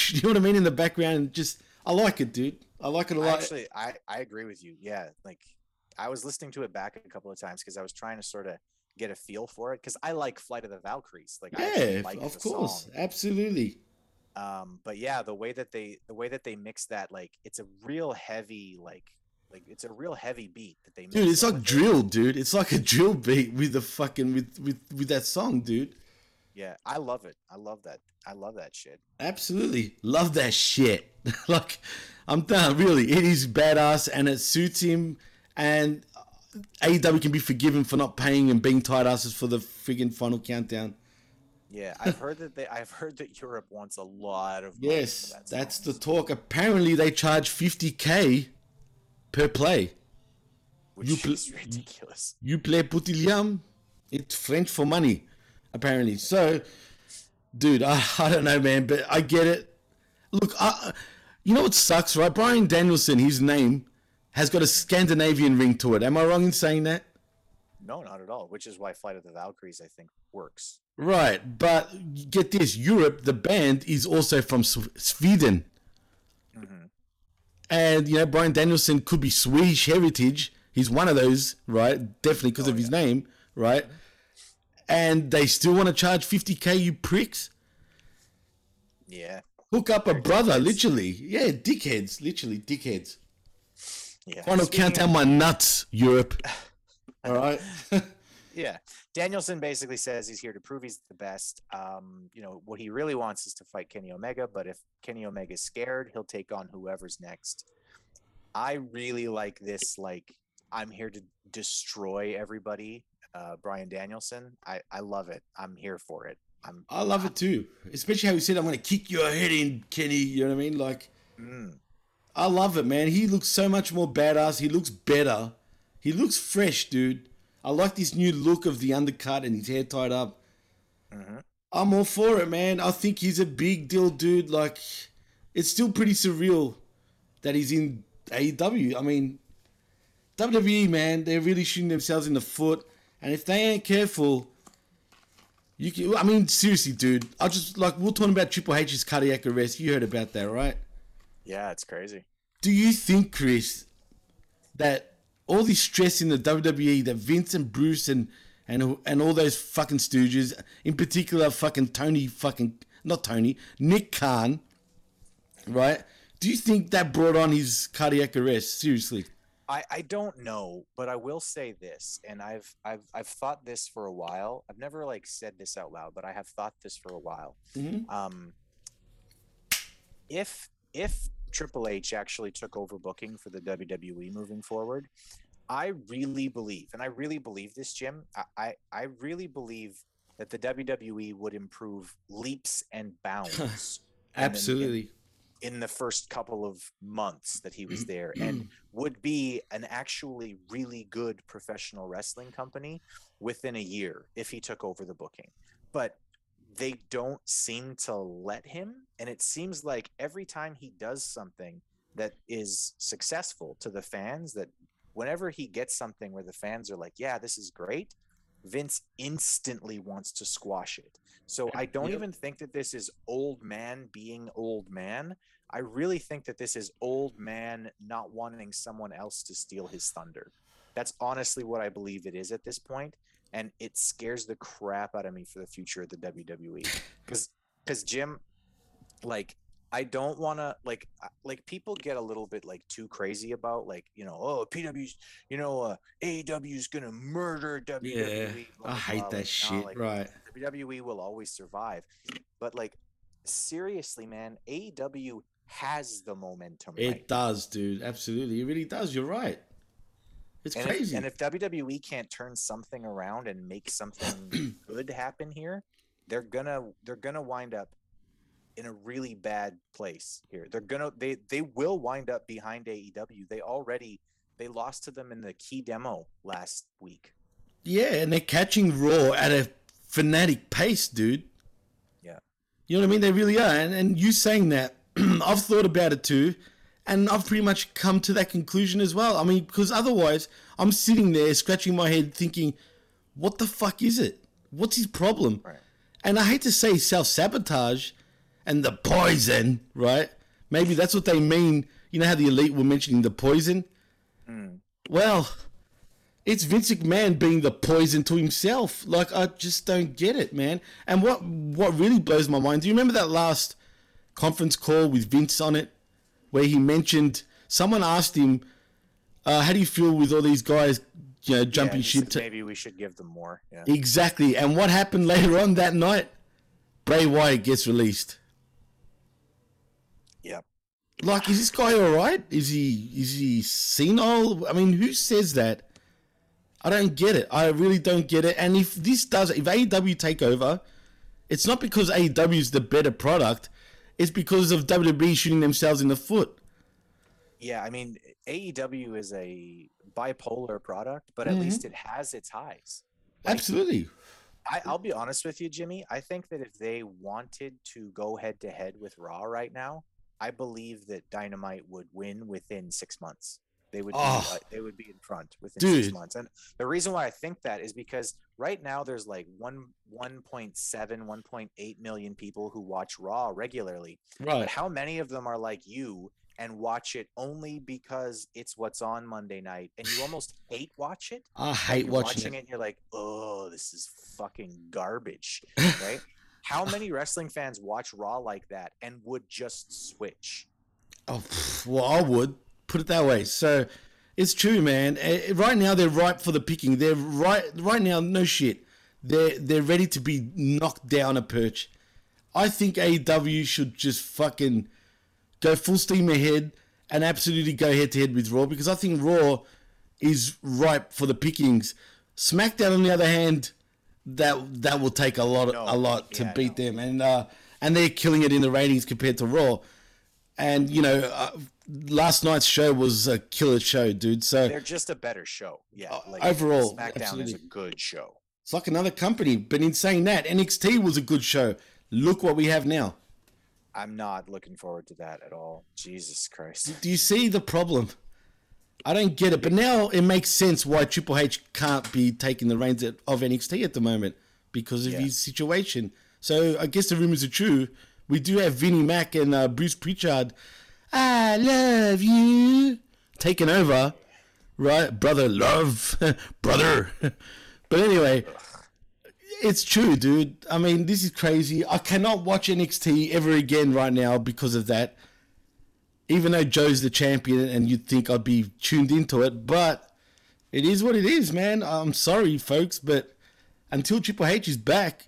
S12: you know what I mean in the background. Just I like it, dude. I like it a lot.
S11: Actually, I I agree with you. Yeah, like I was listening to it back a couple of times because I was trying to sort of get a feel for it because I like Flight of the Valkyries. Like, I
S12: yeah,
S11: like
S12: of course,
S11: song.
S12: absolutely.
S11: Um, but yeah, the way that they the way that they mix that, like, it's a real heavy, like, like it's a real heavy beat that they.
S12: Dude, it's
S11: it
S12: like drill, dude. It's like a drill beat with the fucking with with with that song, dude.
S11: Yeah, I love it. I love that. I love that shit.
S12: Absolutely. Love that shit. like, I'm done. Really, it is badass and it suits him. And AEW can be forgiven for not paying and being tight asses for the friggin' final countdown.
S11: Yeah, I've heard that they. I've heard that Europe wants a lot of. money
S12: Yes,
S11: that
S12: that's the talk. Apparently, they charge 50k per play.
S11: which
S12: you pl-
S11: is ridiculous.
S12: You play Putillam, it's French for money, apparently. So, dude, I, I don't know, man, but I get it. Look, I, you know what sucks, right? Brian Danielson, his name has got a Scandinavian ring to it. Am I wrong in saying that?
S11: No, not at all. Which is why Flight of the Valkyries, I think, works.
S12: Right, but get this: Europe, the band is also from Sw- Sweden, mm-hmm. and you know Brian Danielson could be Swedish heritage. He's one of those, right? Definitely because oh, of his name, right? Mm-hmm. And they still want to charge fifty k, you pricks.
S11: Yeah.
S12: Hook up a brother, literally. Yeah, dickheads, literally dickheads.
S11: Yeah.
S12: Final
S11: Speaking
S12: count
S11: of-
S12: down my nuts, Europe. All right.
S11: Yeah. Danielson basically says he's here to prove he's the best. Um, you know, what he really wants is to fight Kenny Omega, but if Kenny Omega's scared, he'll take on whoever's next. I really like this, like, I'm here to destroy everybody. Uh, Brian Danielson. I, I love it. I'm here for it. I'm
S12: I love it too, especially how he said, "I'm going to kick your head in, Kenny." You know what I mean? Like,
S11: Mm.
S12: I love it, man. He looks so much more badass. He looks better. He looks fresh, dude. I like this new look of the undercut and his hair tied up.
S11: Mhm.
S12: I'm all for it, man. I think he's a big deal, dude. Like, it's still pretty surreal that he's in AEW. I mean, WWE, man, they're really shooting themselves in the foot. And if they ain't careful, you can. I mean, seriously, dude. I just like we're talking about Triple H's cardiac arrest. You heard about that, right?
S11: Yeah, it's crazy.
S12: Do you think, Chris, that all this stress in the WWE, that Vince and Bruce and and and all those fucking stooges, in particular, fucking Tony, fucking not Tony, Nick Khan, right? Do you think that brought on his cardiac arrest? Seriously?
S11: I, I don't know, but I will say this, and I've I've I've thought this for a while. I've never like said this out loud, but I have thought this for a while.
S12: Mhm.
S11: Um, if if Triple H actually took over booking for the WWE moving forward, I really believe, and I really believe this, Jim. I I, I really believe that the WWE would improve leaps and bounds. the- in-
S12: Absolutely.
S11: in the first couple of months that he was mm-hmm. there and mm-hmm. would be an actually really good professional wrestling company within a year if he took over the booking. But they don't seem to let him. And it seems like every time he does something that is successful to the fans, that whenever he gets something where the fans are like, yeah, this is great, Vince instantly wants to squash it. So I don't
S12: Yep.
S11: even think that this is old man being old man. I really think that this is old man not wanting someone else to steal his thunder. That's honestly what I believe it is at this point, and it scares the crap out of me for the future of the WWE. Because, because Jim, like, I don't want to like like people get a little bit like too crazy about like you know oh PW's you know uh, AEW's gonna murder WWE.
S12: Yeah,
S11: blah,
S12: I hate
S11: blah.
S12: that
S11: Like,
S12: shit.
S11: nah, like,
S12: right.
S11: WWE will always survive, but like seriously, man, AEW has the momentum.
S12: It
S11: right
S12: does, dude. Absolutely. It really does. You're right. It's
S11: and
S12: crazy.
S11: If, and if WWE can't turn something around and make something good happen here, they're gonna they're gonna wind up in a really bad place here. They're gonna they they will wind up behind AEW. They already they lost to them in the key demo last week.
S12: yeah, and they're catching Raw at a fanatic pace, dude.
S11: Yeah.
S12: You know what I mean? They really are. And, and you saying that, I've thought about it too. And I've pretty much come to that conclusion as well. I mean, because otherwise, I'm sitting there scratching my head thinking, what the fuck is it? What's his problem?
S11: Right.
S12: And I hate to say self sabotage and the poison, right? Maybe that's what they mean. You know how the elite were mentioning the poison? Mm. Well, it's Vince McMahon being the poison to himself. Like I just don't get it, man. And what what really blows my mind? Do you remember that last conference call with Vince on it, where he mentioned someone asked him, uh, "How do you feel with all these guys, you know, jumping
S11: Yeah,
S12: ship?" To-
S11: maybe we should give them more. Yeah.
S12: Exactly. And what happened later on that night? Bray Wyatt gets released.
S11: Yep.
S12: Like, is this guy all right? Is he is he senile? I mean, who says that? I don't get it. I really don't get it. And if this does, if AEW take over, it's not because AEW is the better product. It's because of WWE shooting themselves in the foot.
S11: Yeah, I mean AEW is a bipolar product, but at
S12: Mhm.
S11: least it has its highs.
S12: Absolutely.
S11: I, I'll be honest with you, Jimmy. I think that if they wanted to go head to head with Raw right now, I believe that Dynamite would win within six months. They would be,
S12: Oh.
S11: uh, they would be in front within
S12: Dude.
S11: six months. And the reason why I think that is because right now there's like one 1.7, 1.8 million people who watch Raw regularly.
S12: Right.
S11: But how many of them are like you and watch it only because it's what's on Monday night and you almost hate watch it?
S12: I hate
S11: you're
S12: watching it.
S11: it and you're like, oh, this is fucking garbage, right? How many wrestling fans watch Raw like that and would just switch?
S12: Oh, well, I would put it that way. So it's true, man. Eh, Right now, they're ripe for the picking. They're right right now. No shit. They're they're ready to be knocked down a perch. I think AEW should just fucking go full steam ahead and absolutely go head to head with Raw because I think Raw is ripe for the pickings. SmackDown, on the other hand, that that will take a lot a lot to
S11: yeah,
S12: beat them, and uh, and they're killing it in the ratings compared to Raw. And you know, uh, last night's show was a killer show, dude. So
S11: They're just a better show. Yeah. Like
S12: Uh, overall,
S11: SmackDown is a good show.
S12: it's like another company. But in saying that, NXT was a good show. Look what we have now.
S11: I'm not looking forward to that at all. Jesus Christ.
S12: Do you see the problem? I don't get it, but now it makes sense why Triple H can't be taking the reins of of NXT at the moment because of
S11: Yeah.
S12: his situation. So I guess the rumors are true. We do have Vinnie Mac and uh, Bruce Pritchard. I love you taking over, right, brother? Love, brother. but anyway, it's true, dude. I mean, this is crazy. I cannot watch NXT ever again right now because of that even though Joe's the champion and you'd think I'd be tuned into it, but it is what it is, man. I'm sorry, folks, but until Triple H is back,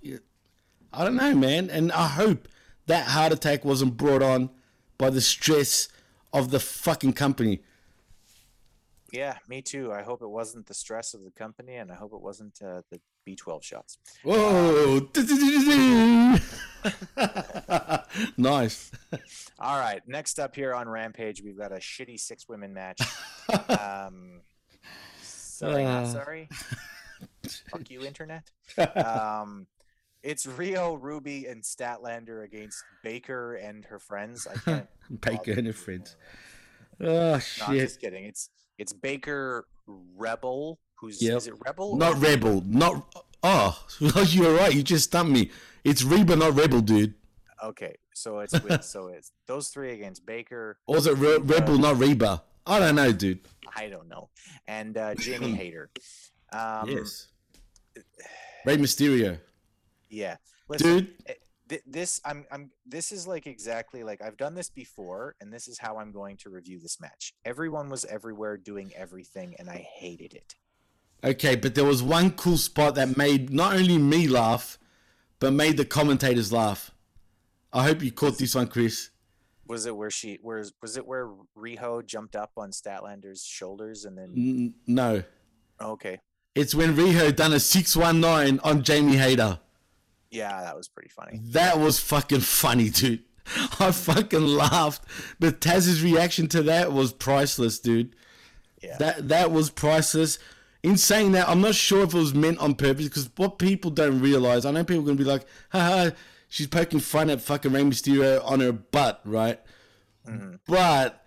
S12: I don't know, man. And I hope that heart attack wasn't brought on by the stress of the fucking company.
S11: Yeah, me too. I hope it wasn't the stress of the company and I hope it wasn't uh, the B12 shots.
S12: Whoa! nice.
S11: All right. Next up here on Rampage, we've got a shitty six women match. um, sorry, not
S12: Uh.
S11: sorry. Fuck you, internet. Um, it's Riho, Ruby, and Statlander against Baker and her friends. I can't.
S12: Baker and her friends. Oh
S11: No, I'm
S12: shit.
S11: just kidding. It's it's Baker Rebel, who's
S12: Yep.
S11: is it Rebel?
S12: Not
S11: or-
S12: Rebel. Not. Oh, you're right. You just stumped me. It's Reba, not Rebel, dude.
S11: Okay, so it's with, so it's those three against Baker.
S12: Or is it Re- Rebel, not Reba? I don't know, dude.
S11: I don't know, and uh, Jamie Hayter. Um,
S12: yes. Rey Mysterio.
S11: Yeah, Listen,
S12: Dude.
S11: eh, th- this I'm I'm this is like exactly like I've done this before, and this is how I'm going to review this match. Everyone was everywhere doing everything, and I hated it.
S12: Okay, but there was one cool spot that made not only me laugh, but made the commentators laugh. I hope you caught this one, Chris.
S11: Was it where she where was it where Riho jumped up on Statlander's shoulders and then
S12: N- no.
S11: okay
S12: It's when Riho done a 619 on Jamie Hayter.
S11: Yeah that was pretty funny.
S12: That was fucking funny, dude. I fucking laughed. But Taz's reaction to that was priceless, dude.
S11: Yeah.
S12: That that was priceless. In saying that, I'm not sure if it was meant on purpose because what people don't realize, I know people are gonna be like, haha, she's poking fun at fucking Rey Mysterio on her butt, right? Mm-hmm. But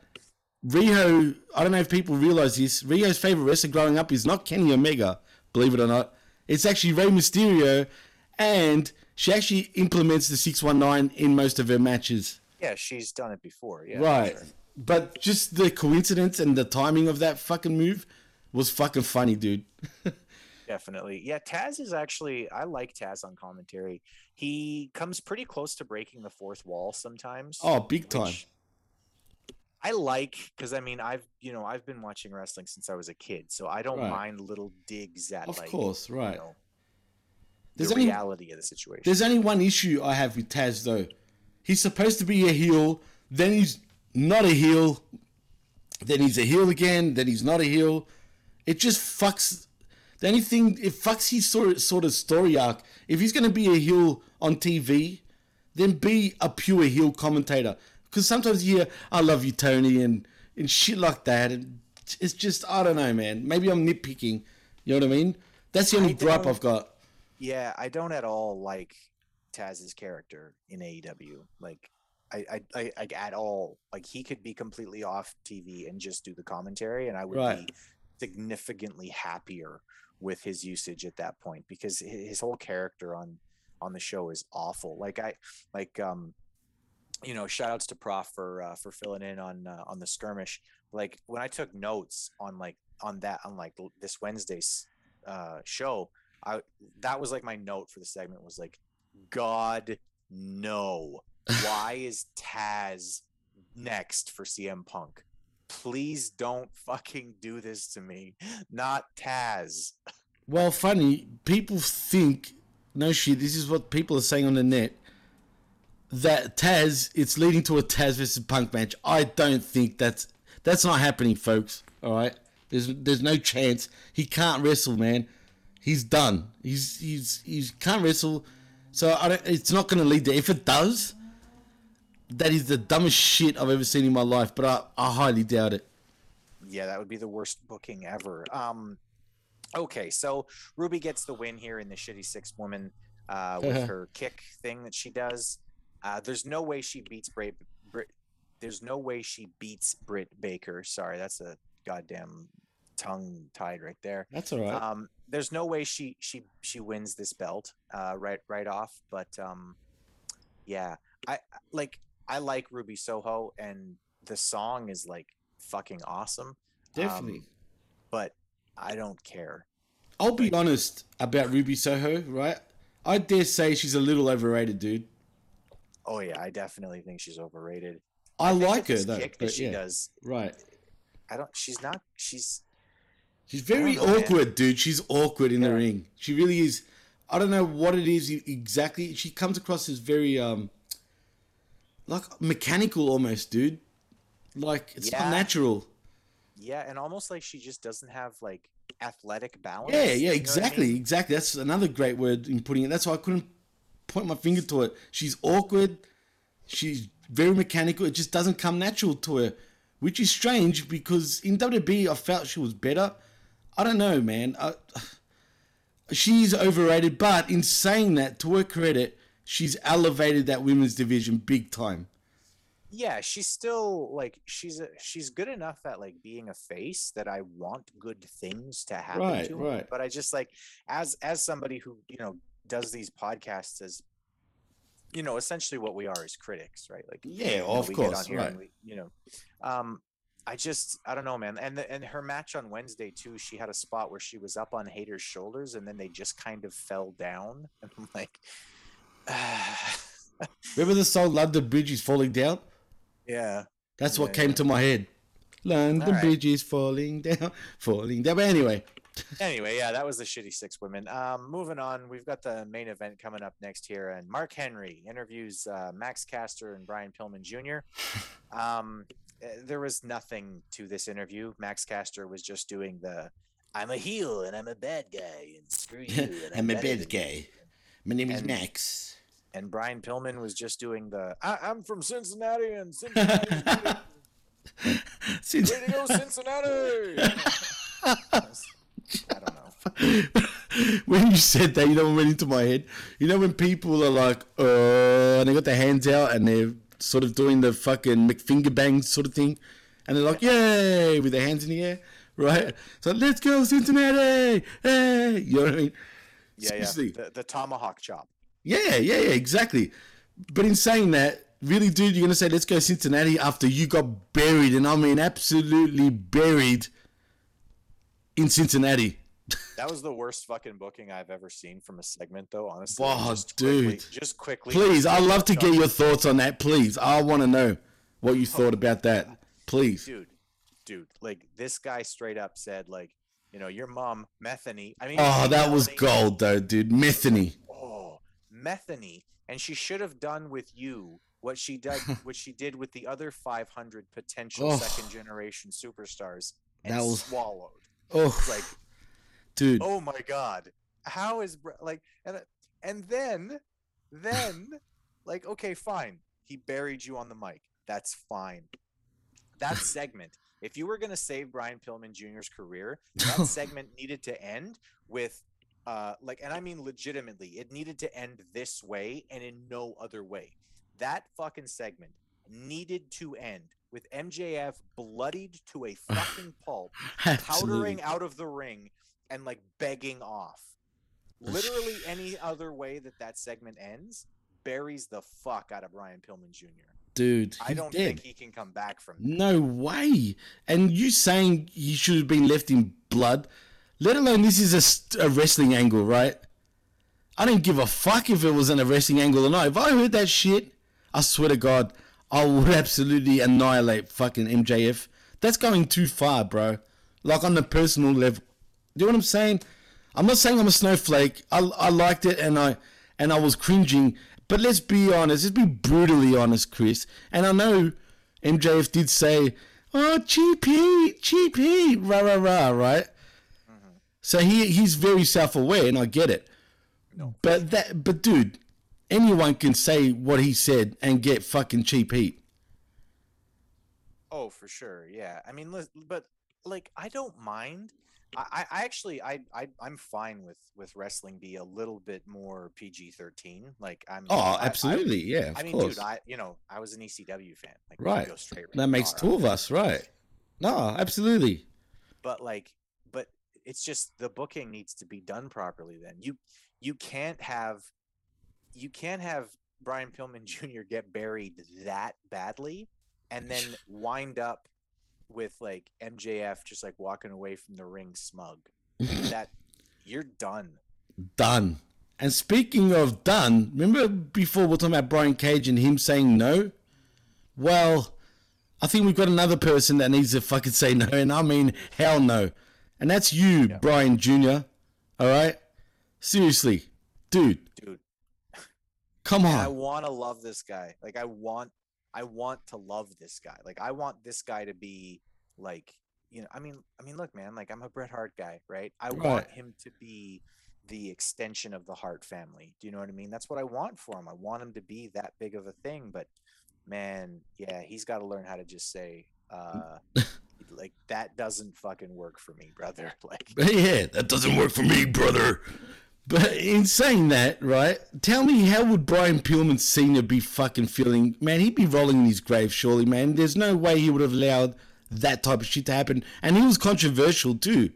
S12: Riho, I don't know if people realize this. Riho's favorite wrestler growing up is not Kenny Omega, believe it or not. It's actually Rey Mysterio, and she actually implements the 619 in most of her matches.
S11: Yeah, she's done it before. Yeah,
S12: right.
S11: sure.
S12: But just the coincidence and the timing of that fucking move was fucking funny, dude.
S11: Definitely. Yeah, Taz is actually I like Taz on commentary. He comes pretty close to breaking the fourth wall sometimes.
S12: Oh, big time.
S11: I like because I mean I've you know I've been watching wrestling since I was a kid, so I don't
S12: Right.
S11: mind little digs at
S12: Of
S11: like
S12: course,
S11: you
S12: right.
S11: know,
S12: There's
S11: the
S12: only-
S11: reality of the situation.
S12: There's only one issue I have with Taz though. He's supposed to be a heel, then he's not a heel, then he's a heel again, then he's not a heel. It just fucks. The only thing it fucks his sort sort of story arc. If he's gonna be a heel on TV, then be a pure heel commentator. Because sometimes you hear "I love you, Tony" and and shit like that, and it's just I don't know, man. Maybe I'm nitpicking. You know what I mean? That's the only gripe I've got.
S11: Yeah, I don't at all like Taz's character in AEW. Like, I, I, I, like at all. Like, he could be completely off TV and just do the commentary, and I would
S12: Right.
S11: be significantly happier with his usage at that point because his whole character on on the show is awful. Like, I like um. You know, shout outs to Prof for uh, for filling in on uh, on the skirmish. Like when I took notes on like on that on like this Wednesday's uh, show, I that was like my note for the segment was like, God no, why is Taz next for CM Punk? Please don't fucking do this to me. Not Taz.
S12: Well, funny, people think, no shit, this is what people are saying on the net, that Taz, it's leading to a Taz versus Punk match. I don't think that's, that's not happening, folks. All right? There's, there's no chance. He can't wrestle, man. He's done. He's, he's, he's can't wrestle. So I don't, it's not going to lead to, if it does, that is the dumbest shit I've ever seen in my life, but I, I highly doubt it.
S11: Yeah, that would be the worst booking ever. Um, okay, so Ruby gets the win here in the shitty six woman uh, with her kick thing that she does. Uh, there's no way she beats Brit. Brit there's no way she beats Britt Baker. Sorry, that's a goddamn tongue tied right there.
S12: That's all right.
S11: Um, there's no way she she she wins this belt uh, right right off. But um, yeah, I I- like I like Ruby Soho, and the song is like fucking awesome.
S12: Definitely.
S11: Um, but I don't care.
S12: I'll be honest about Ruby Soho, right? I dare say she's a little overrated, dude.
S11: Oh yeah, I definitely think she's overrated.
S12: I,
S11: think
S12: like her though.
S11: kick that
S12: but
S11: she does,
S12: Right.
S11: I don't. She's not. She's
S12: She's very
S11: don't know, man.
S12: awkward, dude. She's awkward in the ring. She really is. I don't know what it is exactly. She comes across as very um like mechanical almost, dude. Like it's
S11: Yeah.
S12: not natural.
S11: yeah, and almost like she just doesn't have like athletic balance.
S12: Yeah, yeah,
S11: what I
S12: exactly,
S11: mean?
S12: exactly. That's another great word in putting it. That's why I couldn't point my finger to it. She's awkward. She's very mechanical. It just doesn't come natural to her, which is strange because in WWE I felt she was better. I don't know, man. I, she's overrated, but in saying that, to her credit, she's elevated that women's division big time.
S11: yeah, she's still like she's a, she's good enough at like being a face that I want good things to happen
S12: Right,
S11: to her.
S12: right.
S11: But I just like as as somebody who you know does these podcasts as you know essentially what we are as critics, right? Like
S12: Yeah,
S11: you know,
S12: of
S11: we get
S12: course, right.
S11: we- you know, um, I just I don't know, man. And the, and her match on Wednesday too, she had a spot where she was up on Hayter's shoulders and then they just kind of fell down. And I'm like,
S12: Remember the song "London Bridge is Falling Down"?
S11: yeah.
S12: That's what
S11: Yeah,
S12: came to my head. London
S11: Alright.
S12: Bridge is falling down, falling down. But anyway,
S11: anyway, yeah, that was the shitty six women. Um, moving on, we've got the main event coming up next here, and Mark Henry interviews uh, Max Caster and Brian Pillman Jr. Um, there was nothing to this interview. Max Caster was just doing the "I'm a heel and I'm a bad guy and screw you." And
S12: I'm a bad guy. My name is
S11: And-
S12: Max.
S11: And Brian Pillman was just doing the I- "I'm from Cincinnati and Cincinnati." Way to go, Cincinnati! I don't know.
S12: when you said that, you know what went into my head? You know when people are like, uh, and they got their hands out and they're sort of doing the fucking McFinger bang sort of thing, and they're like, yay, with their hands in the air, right? So let's go, Cincinnati! Hey! You know what I mean?
S11: Yeah, yeah. The, the tomahawk chop.
S12: Yeah, yeah, yeah, exactly. But in saying that, really, dude, you're gonna say let's go Cincinnati after you got buried, and I mean absolutely buried in Cincinnati.
S11: That was the worst fucking booking I've ever seen from a segment, though. Honestly,
S12: Wow,
S11: just
S12: dude.
S11: quickly, just quickly.
S12: Please, I'd love to get your thoughts on that. Please, I want to know what you oh, thought about that. Please.
S11: dude, dude. Like this guy straight up said, like, you know, your mom, Methany. I mean,
S12: Oh, that was gold, though, dude. Methany.
S11: Oh, Methany, and she should have done with you what she did, what she did with the other 500 potential
S12: Oh.
S11: second generation superstars, and
S12: That was-
S11: swallowed.
S12: Oh,
S11: Like,
S12: dude.
S11: oh my god, how is like, and and then, then, like, okay, fine, he buried you on the mic. That's fine. That segment. If you were going to save Brian Pillman Jr.'s career, that segment needed to end with uh like and I mean legitimately, it needed to end this way and in no other way. That fucking segment needed to end with MJF bloodied to a fucking pulp, powdering out of the ring and like begging off. Literally any other way that that segment ends buries the fuck out of Brian Pillman Jr.
S12: Dude,
S11: I don't
S12: dead.
S11: think he can come back from that.
S12: No way. And you saying he should have been left in blood, let alone this is a, a wrestling angle, right? I didn't give a fuck if it was in a wrestling angle or not. If I heard that shit, I swear to God, I would absolutely annihilate fucking MJF. That's going too far, bro. Like on the personal level. Do you know what I'm saying? I'm not saying I'm a snowflake. I, I liked it and I and I was cringing. But let's be honest. Let's be brutally honest, Chris. And I know MJF did say, "Oh, cheap heat, cheap heat, rah rah rah," right? Mm-hmm. So he he's very self-aware, and I get it. No. But that, but dude, anyone can say what he said and get fucking cheap heat.
S11: Oh, for sure. Yeah. I mean, but like, I don't mind. I, I I actually, I, I, I'm fine with with wrestling be a little bit more PG thirteen. Like, I'm.
S12: Oh,
S11: I- I-
S12: absolutely, yeah, of
S11: I mean,
S12: course.
S11: dude, I, you know, I was an ECW fan. Like,
S12: Right.
S11: Go straight
S12: That makes two of us, right? No, absolutely.
S11: But like, but it's just the booking needs to be done properly. Then you, you can't have, you can't have Brian Pillman Jr. get buried that badly, and then wind up with like MJF just like walking away from the ring smug. that you're done.
S12: Done. And speaking of done, remember before we we're talking about Brian Cage and him saying no? Well, I think we've got another person that needs to fucking say no, and I mean hell no. And that's you, Brian Jr. Alright? Seriously. Dude.
S11: Dude.
S12: Come
S11: on. I want to love this guy. Like I want I want to love this guy. Like I want this guy to be like, you know, I mean I mean look man, like I'm a Bret Hart guy, right? I want him to be the extension of the Hart family. Do you know what I mean? That's what I want for him. I want him to be that big of a thing, but man, yeah, he's got to learn how to just say uh like that doesn't fucking work for me, brother. Like
S12: yeah, that doesn't work for me, brother. But in saying that, right? Tell me, how would Brian Pillman Senior be fucking feeling? Man, he'd be rolling in his grave, surely, man. There's no way he would have allowed that type of shit to happen, and he was controversial too.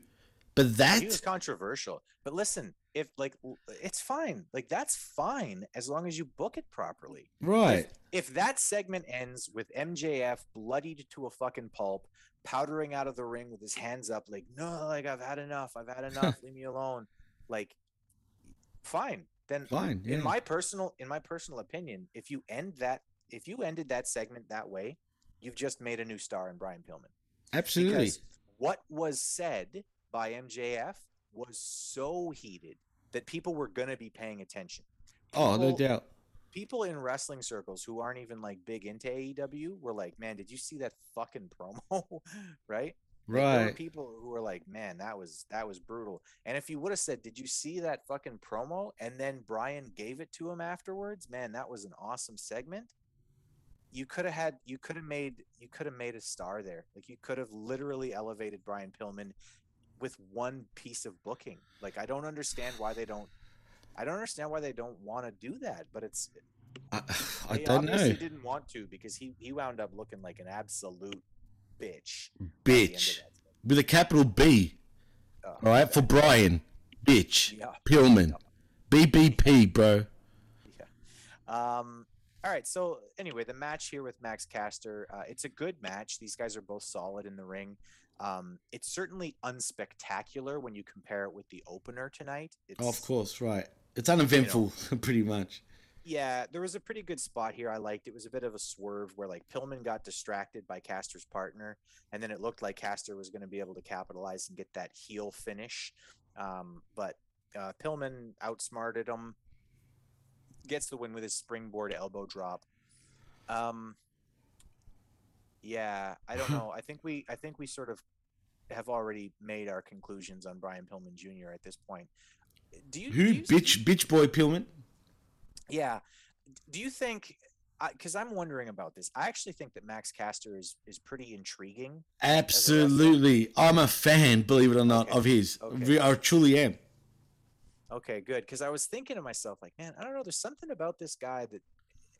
S12: But that
S11: he was controversial. But listen, if like it's fine, like that's fine as long as you book it properly.
S12: Right.
S11: If, if that segment ends with MJF bloodied to a fucking pulp, powdering out of the ring with his hands up, like no, like I've had enough, I've had enough, leave me alone. Like, fine. Then
S12: Fine, yeah.
S11: In my personal, in my personal opinion, if you end that, if you ended that segment that way, you've just made a new star in Brian Pillman.
S12: Absolutely.
S11: Because what was said by MJF was so heated that people were going to be paying attention.
S12: oh, no doubt.
S11: People in wrestling circles who aren't even like big into AEW were like, "Man, did you see that fucking promo?" right? Like, there were
S12: Right.
S11: people who were like, "Man, that was that was brutal." And if you would have said, "Did you see that fucking promo?" and then Brian gave it to him afterwards, man, that was an awesome segment. You could have had, you could have made, you could have made a star there. Like you could have literally elevated Brian Pillman with one piece of booking. Like I don't understand why they don't. I don't understand why they don't want to do that, but it's
S12: I, I don't know.
S11: didn't want to because he he wound up looking like an absolute bitch. by the end of
S12: Bitch. With a capital B.
S11: Uh,
S12: All right, for Brian. Bitch.
S11: Yeah.
S12: Pillman. BBP, bro. Yeah.
S11: Um, all right. So anyway, the match here with Max Caster, uh, it's a good match. These guys are both solid in the ring. Um, it's certainly unspectacular when you compare it with the opener tonight. It's,
S12: of course, right. It's uneventful, pretty much.
S11: Yeah, there was a pretty good spot here. I liked it. was a bit of a swerve where like Pillman got distracted by Caster's partner, and then it looked like Caster was going to be able to capitalize and get that heel finish. Um, but uh, Pillman outsmarted him, gets the win with his springboard elbow drop. Um, yeah, I don't know. I think we, I think we sort of have already made our conclusions on Brian Pillman Jr. at this point. Do you?
S12: Who?
S11: do you
S12: bitch, bitch boy Pillman?
S11: Yeah. Do you think? Because I'm wondering about this. I actually think that Max Caster is is pretty intriguing.
S12: Absolutely. I'm a fan, believe it or not,
S11: Okay,
S12: of his.
S11: okay.
S12: I truly am.
S11: Okay, good. Because I was thinking to myself, like, man, I don't know. There's something about this guy that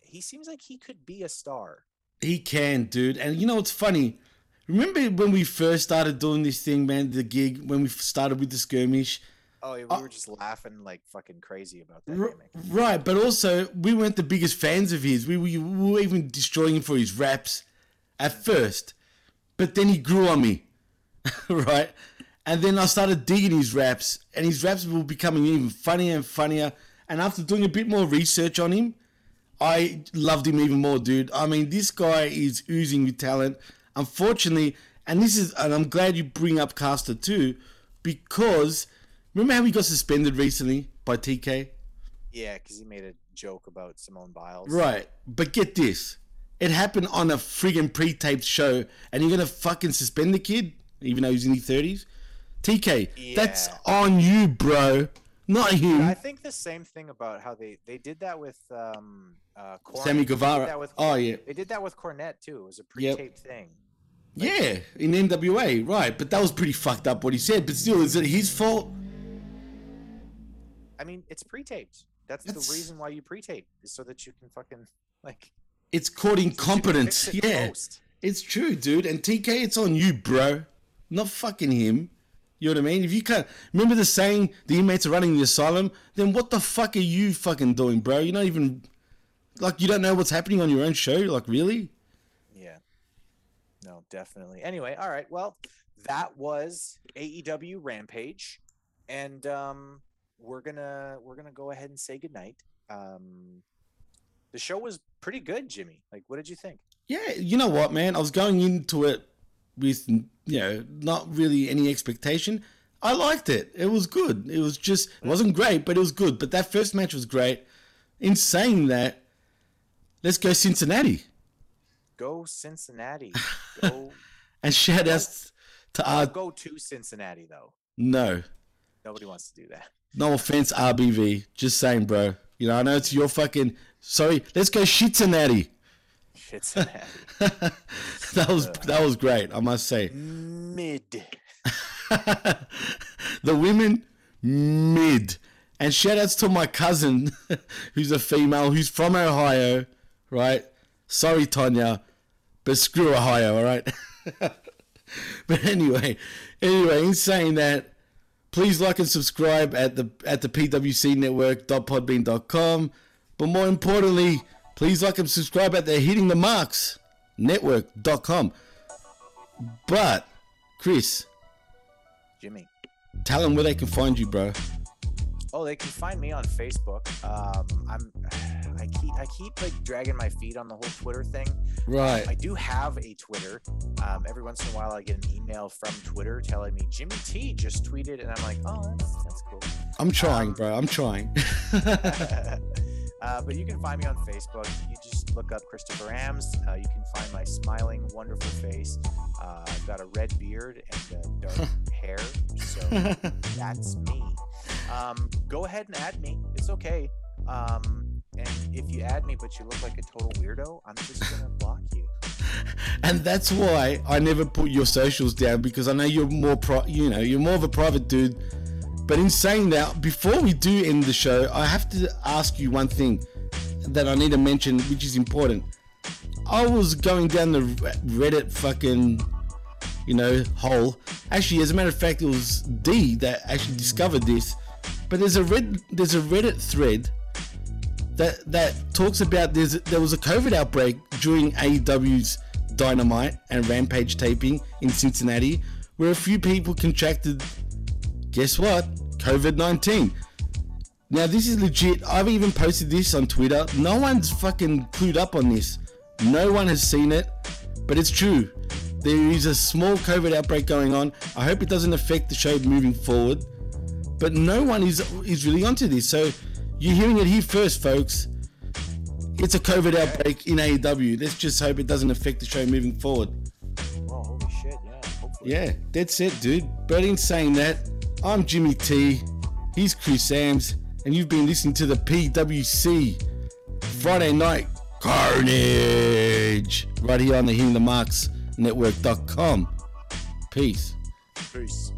S11: he seems like he could be a star.
S12: He can, dude. And you know what's funny? Remember when we first started doing this thing, man, the gig, when we started with the skirmish?
S11: Oh, we uh, were just laughing like fucking crazy about that.
S12: R- right, but also, we weren't the biggest fans of his. We were, we were even destroying him for his raps at first. But then he grew on me, right? And then I started digging his raps, and his raps were becoming even funnier and funnier. And after doing a bit more research on him, I loved him even more, dude. I mean, this guy is oozing with talent. Unfortunately, and this is, and I'm glad you bring up Caster too, because remember how he got suspended recently by TK?
S11: Yeah, because he made a joke about Simone Biles.
S12: Right, but get this. It happened on a friggin' pre-taped show, and you're gonna fucking suspend the kid, even though he's in his thirties. TK, that's on you, bro, not him.
S11: I think the same thing about how they they did that with um uh Cornette.
S12: Sammy Guevara.
S11: that with-
S12: Oh, yeah.
S11: They did that with Cornette too. It was a pre-taped thing.
S12: yeah, in NWA, right? But that was pretty fucked up what he said. But still, is it his fault?
S11: I mean, it's pre-taped. That's,
S12: That's-
S11: the reason why you pre-tape is so that you can fucking like.
S12: It's called incompetence.
S11: it
S12: Yeah,
S11: post.
S12: it's true, dude. And TK, it's on you, bro, not fucking him. You know what I mean? If you can't remember the saying, the inmates are running the asylum, then what the fuck are you fucking doing, bro? You're not even like you don't know what's happening on your own show. Like, really?
S11: Yeah. No, definitely. Anyway, all right. Well, that was AEW Rampage, and um, we're gonna we're gonna go ahead and say goodnight. Um, the show was pretty good, Jimmy. Like, what did you think?
S12: Yeah, you know what, man? I was going into it with you know not really any expectation. I liked it. It was good. It was just it wasn't great, but it was good. But that first match was great. In saying that, let's go Cincinnati
S11: Go Cincinnati. Go.
S12: and shout outs to our
S11: go to Cincinnati though.
S12: no,
S11: Nobody wants to do that.
S12: no offense, RBV. Just saying, bro. You know I know it's your fucking. Sorry, let's go Cincinnati.
S11: Cincinnati.
S12: that was that was great. I must say.
S11: Mid.
S12: the women mid And shout outs to my cousin, who's a female, who's from Ohio, right? Sorry, Tonya, but screw Ohio, all right? but anyway, anyway, in saying that, please like and subscribe at the at the PWC Network.podbean.com. But more importantly, please like and subscribe at the Hitting the Marks Network.com. But Chris,
S11: Jimmy.
S12: tell them where they can find you, bro.
S11: Oh, they can find me on Facebook. Um, I'm, I keep, I keep like dragging my feet on the whole Twitter thing.
S12: Right.
S11: I do have a Twitter. Um, every once in a while, I get an email from Twitter telling me Jimmy T just tweeted, and I'm like, oh, that's, that's cool.
S12: I'm trying, bro. I'm trying.
S11: uh, but you can find me on Facebook. You just look up Christopher Sams. Uh, you can find my smiling, wonderful face. Uh, I've got a red beard and uh, dark hair, so that's me. Um, go ahead and add me. It's okay. Um, and if you add me, but you look like a total weirdo, I'm just gonna block you.
S12: and that's why I never put your socials down because I know you're more pro, you know, you're more of a private dude. But in saying that, before we do end the show, I have to ask you one thing that I need to mention, which is important. I was going down the Reddit fucking, you know, hole. Actually, as a matter of fact, it was D that actually discovered this. But there's a red, there's a Reddit thread that that talks about there's there was a COVID outbreak during AEW's Dynamite and Rampage taping in Cincinnati, where a few people contracted. Guess what? COVID nineteen. Now this is legit. I've even posted this on Twitter. No one's fucking clued up on this. No one has seen it, but it's true. There is a small COVID outbreak going on. I hope it doesn't affect the show moving forward. But no one is is really onto this. So you're hearing it here first, folks. It's a COVID outbreak in AEW. Let's just hope it doesn't affect the show moving forward.
S11: Oh, holy shit! Yeah, hopefully.
S12: Yeah, that's it, dude. But in saying that, I'm Jimmy T. He's Chris Sams, and you've been listening to the PWC Friday Night Carnage right here on the Hitting the Marks Network.com. Peace.
S11: Peace.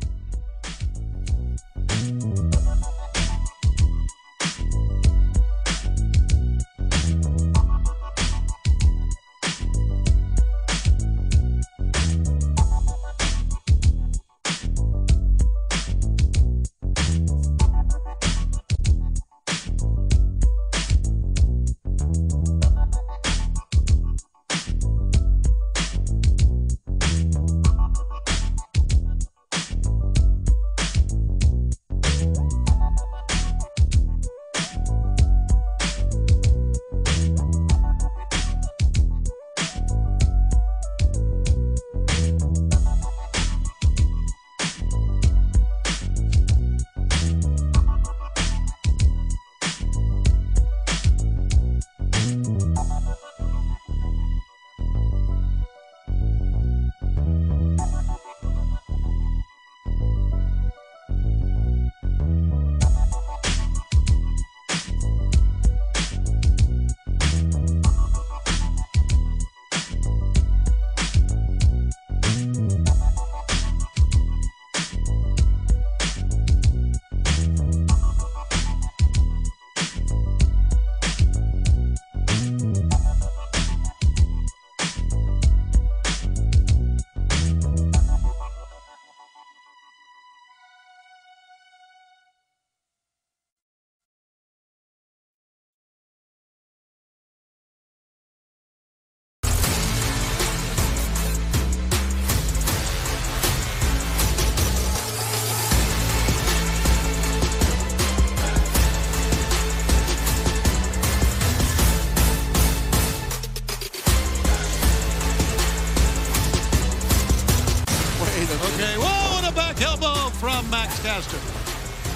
S7: Elbow from Max Caster.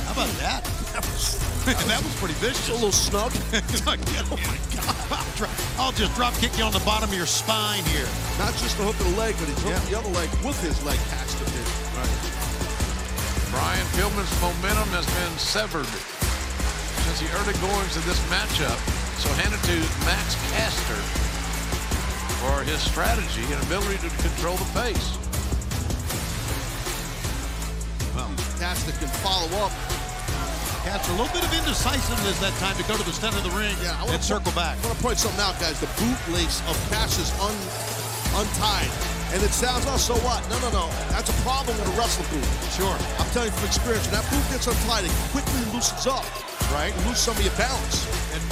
S7: How about that? That was, that was pretty vicious.
S4: A little snug.
S7: oh my God. I'll just drop kick you on the bottom of your spine here.
S4: Not just the hook of the leg, but he took the other leg with his leg cast it in. Right.
S5: Brian Pillman's momentum has been severed since the early goings of this matchup. So hand it to Max Caster for his strategy and ability to control the pace.
S4: Caster can follow up
S7: Cats a little bit of indecisiveness that time to go to the center of the ring
S4: Yeah, I
S7: and circle back.
S4: I want to point something out, guys. The bootlace of Cash is un, untied. And it sounds, oh, so what? No, no, no. That's a problem with a wrestling boot.
S7: Sure.
S4: I'm telling you from experience, when that boot gets untied, it quickly loosens up.
S7: Right.
S4: You lose some of your balance.
S7: And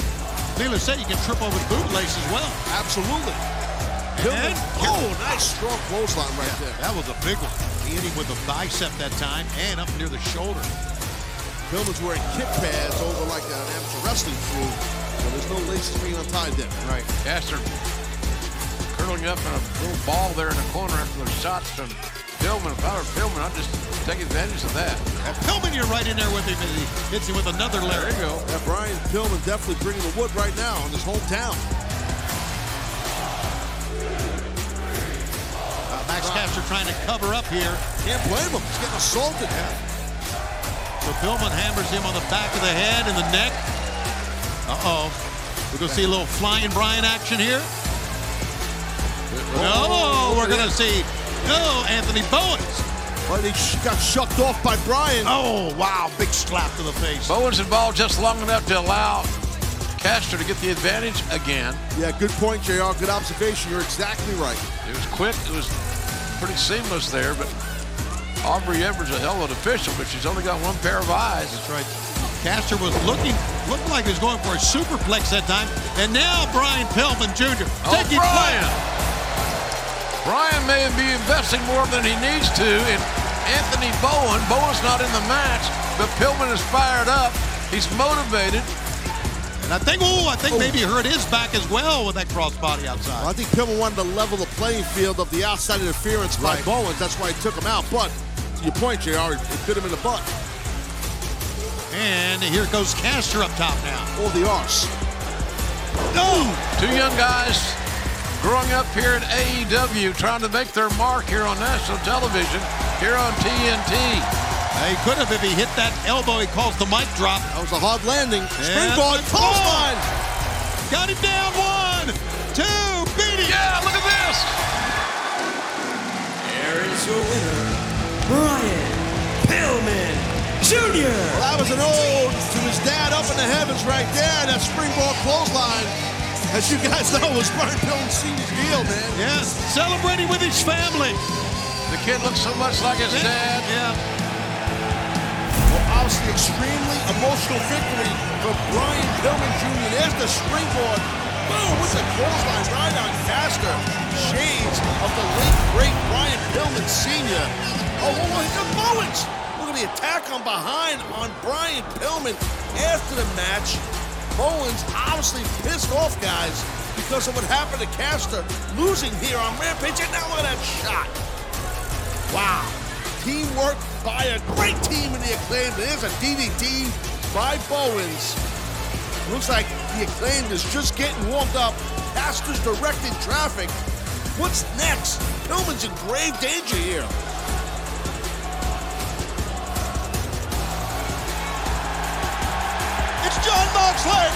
S7: needless say, you can trip over the bootlace as well.
S4: Absolutely.
S7: And
S4: oh, nice strong clothesline right there.
S7: That was a big one. He hit him with a bicep that time and up near the shoulder.
S4: Pillman's wearing kick pads over like an amateur wrestling crew, so there's no laces being untied there.
S7: Right.
S5: Caster curling up in a little ball there in the corner after those shots from Pillman. If I were Pillman, I'd just take advantage of that.
S7: And Pillman, you're right in there with him as he hits him with another
S5: There
S7: lariat.
S5: you go.
S4: Yeah, Brian Pillman definitely bringing the wood right now in his hometown.
S7: Caster trying to cover up here.
S4: Can't blame him. He's getting assaulted.
S7: So Pillman hammers him on the back of the head and the neck. Uh-oh. We're going to see a little flying Brian action here. Oh, no, oh, we're going to see, no, Anthony Bowens.
S4: Well, he got shucked off by Brian.
S7: Oh, wow, big slap to the face.
S5: Bowen's involved just long enough to allow Caster to get the advantage again.
S4: Yeah, good point, JR. Good observation. You're exactly right.
S5: It was quick. It was pretty seamless there, but Aubrey Edwards a hell of an official, but she's only got one pair of eyes.
S7: That's right. Caster was looking, looked like he was going for a superplex that time. And now Brian Pillman Jr.
S5: Oh,
S7: taking
S5: Brian!
S7: flight.
S5: Brian may be investing more than he needs to in Anthony Bowen. Bowen's not in the match, but Pillman is fired up. He's motivated.
S7: And I think, oh, I think maybe he hurt his back as well with that crossbody outside.
S4: Well, I think Pillman wanted to level the playing field of the outside interference by
S7: Right.
S4: Bowens. That's why he took him out. But to your point, JR, it bit him in the butt.
S7: And here goes Caster up top now.
S4: Or the arse.
S7: No!
S5: Two young guys growing up here at AEW trying to make their mark here on national television, here on TNT.
S7: He could have if he hit that elbow. He calls the mic drop.
S4: That was a hard landing. Springboard,
S7: the
S4: clothesline.
S7: Got him down. One, two, beat him.
S5: Yeah, look at this.
S2: Here is your winner, Brian Pillman Jr.
S4: Well, that was an ode to his dad up in the heavens right there. That springboard clothesline, as you guys know, was Brian Pillman Sr.'s deal, man.
S7: Yeah, celebrating with his family.
S5: The kid looks so much like his dad.
S7: Yeah.
S4: Well, obviously, extremely emotional victory for Brian Pillman Jr. There's the springboard. Boom, with the clothesline right on Caster. Shades of the late, great Brian Pillman Sr. Oh, oh, look at Bowens. Look at the attack on behind on Brian Pillman after the match. Bowens obviously pissed off, guys, because of what happened to Caster losing here on Rampage. And now look at that shot. Wow. Teamwork by a great team in the acclaimed. There's a DDT by Bowens. Looks like the acclaimed is just getting warmed up. Caster's directing traffic. What's next? Pillman's in grave danger here.
S7: It's Jon Moxley.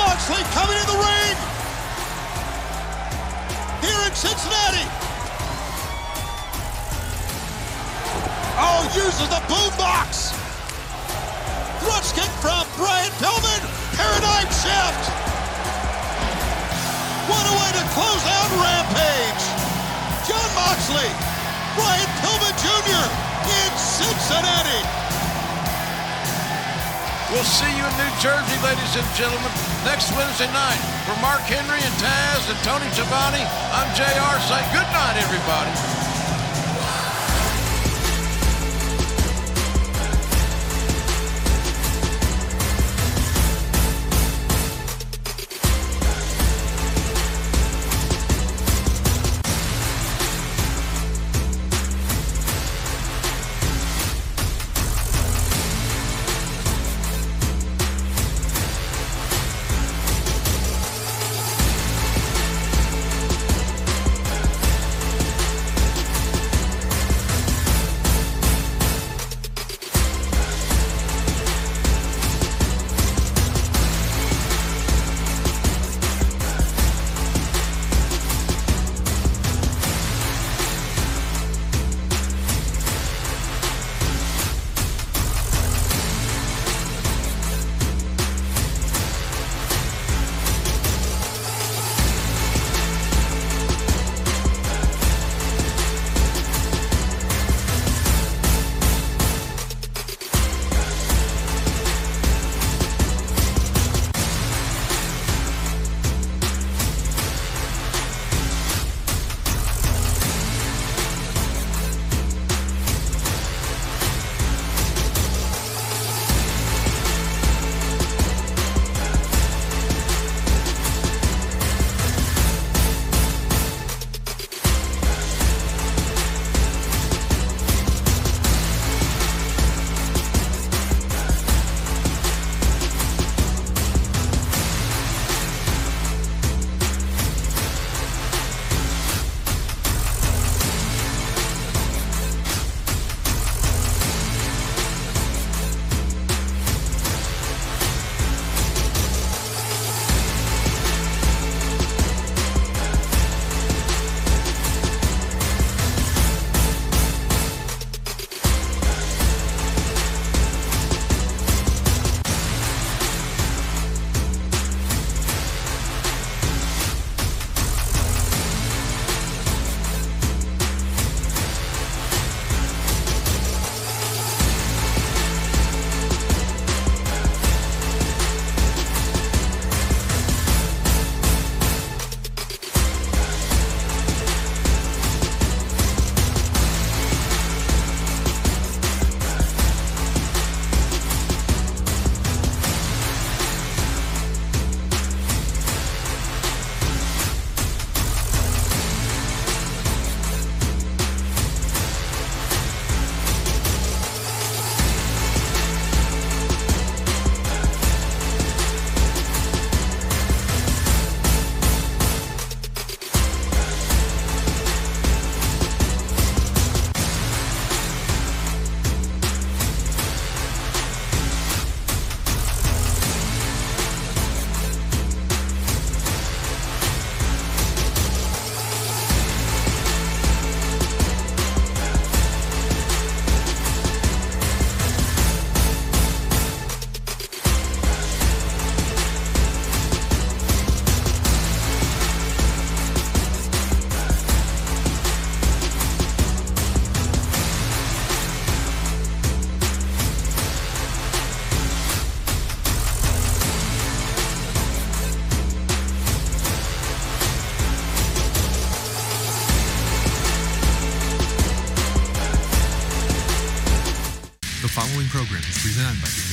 S7: Moxley coming in the ring. Here in Cincinnati. Oh, uses the boombox. Thrust kick from Brian Pillman. Paradigm shift. What a way to close out Rampage. Jon Moxley, Brian Pillman Jr. in Cincinnati.
S5: We'll see you in New Jersey, ladies and gentlemen, next Wednesday night. For Mark Henry and Taz and Tony Schiavone, I'm JR. Say good night, everybody.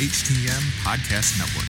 S1: HTM Podcast Network.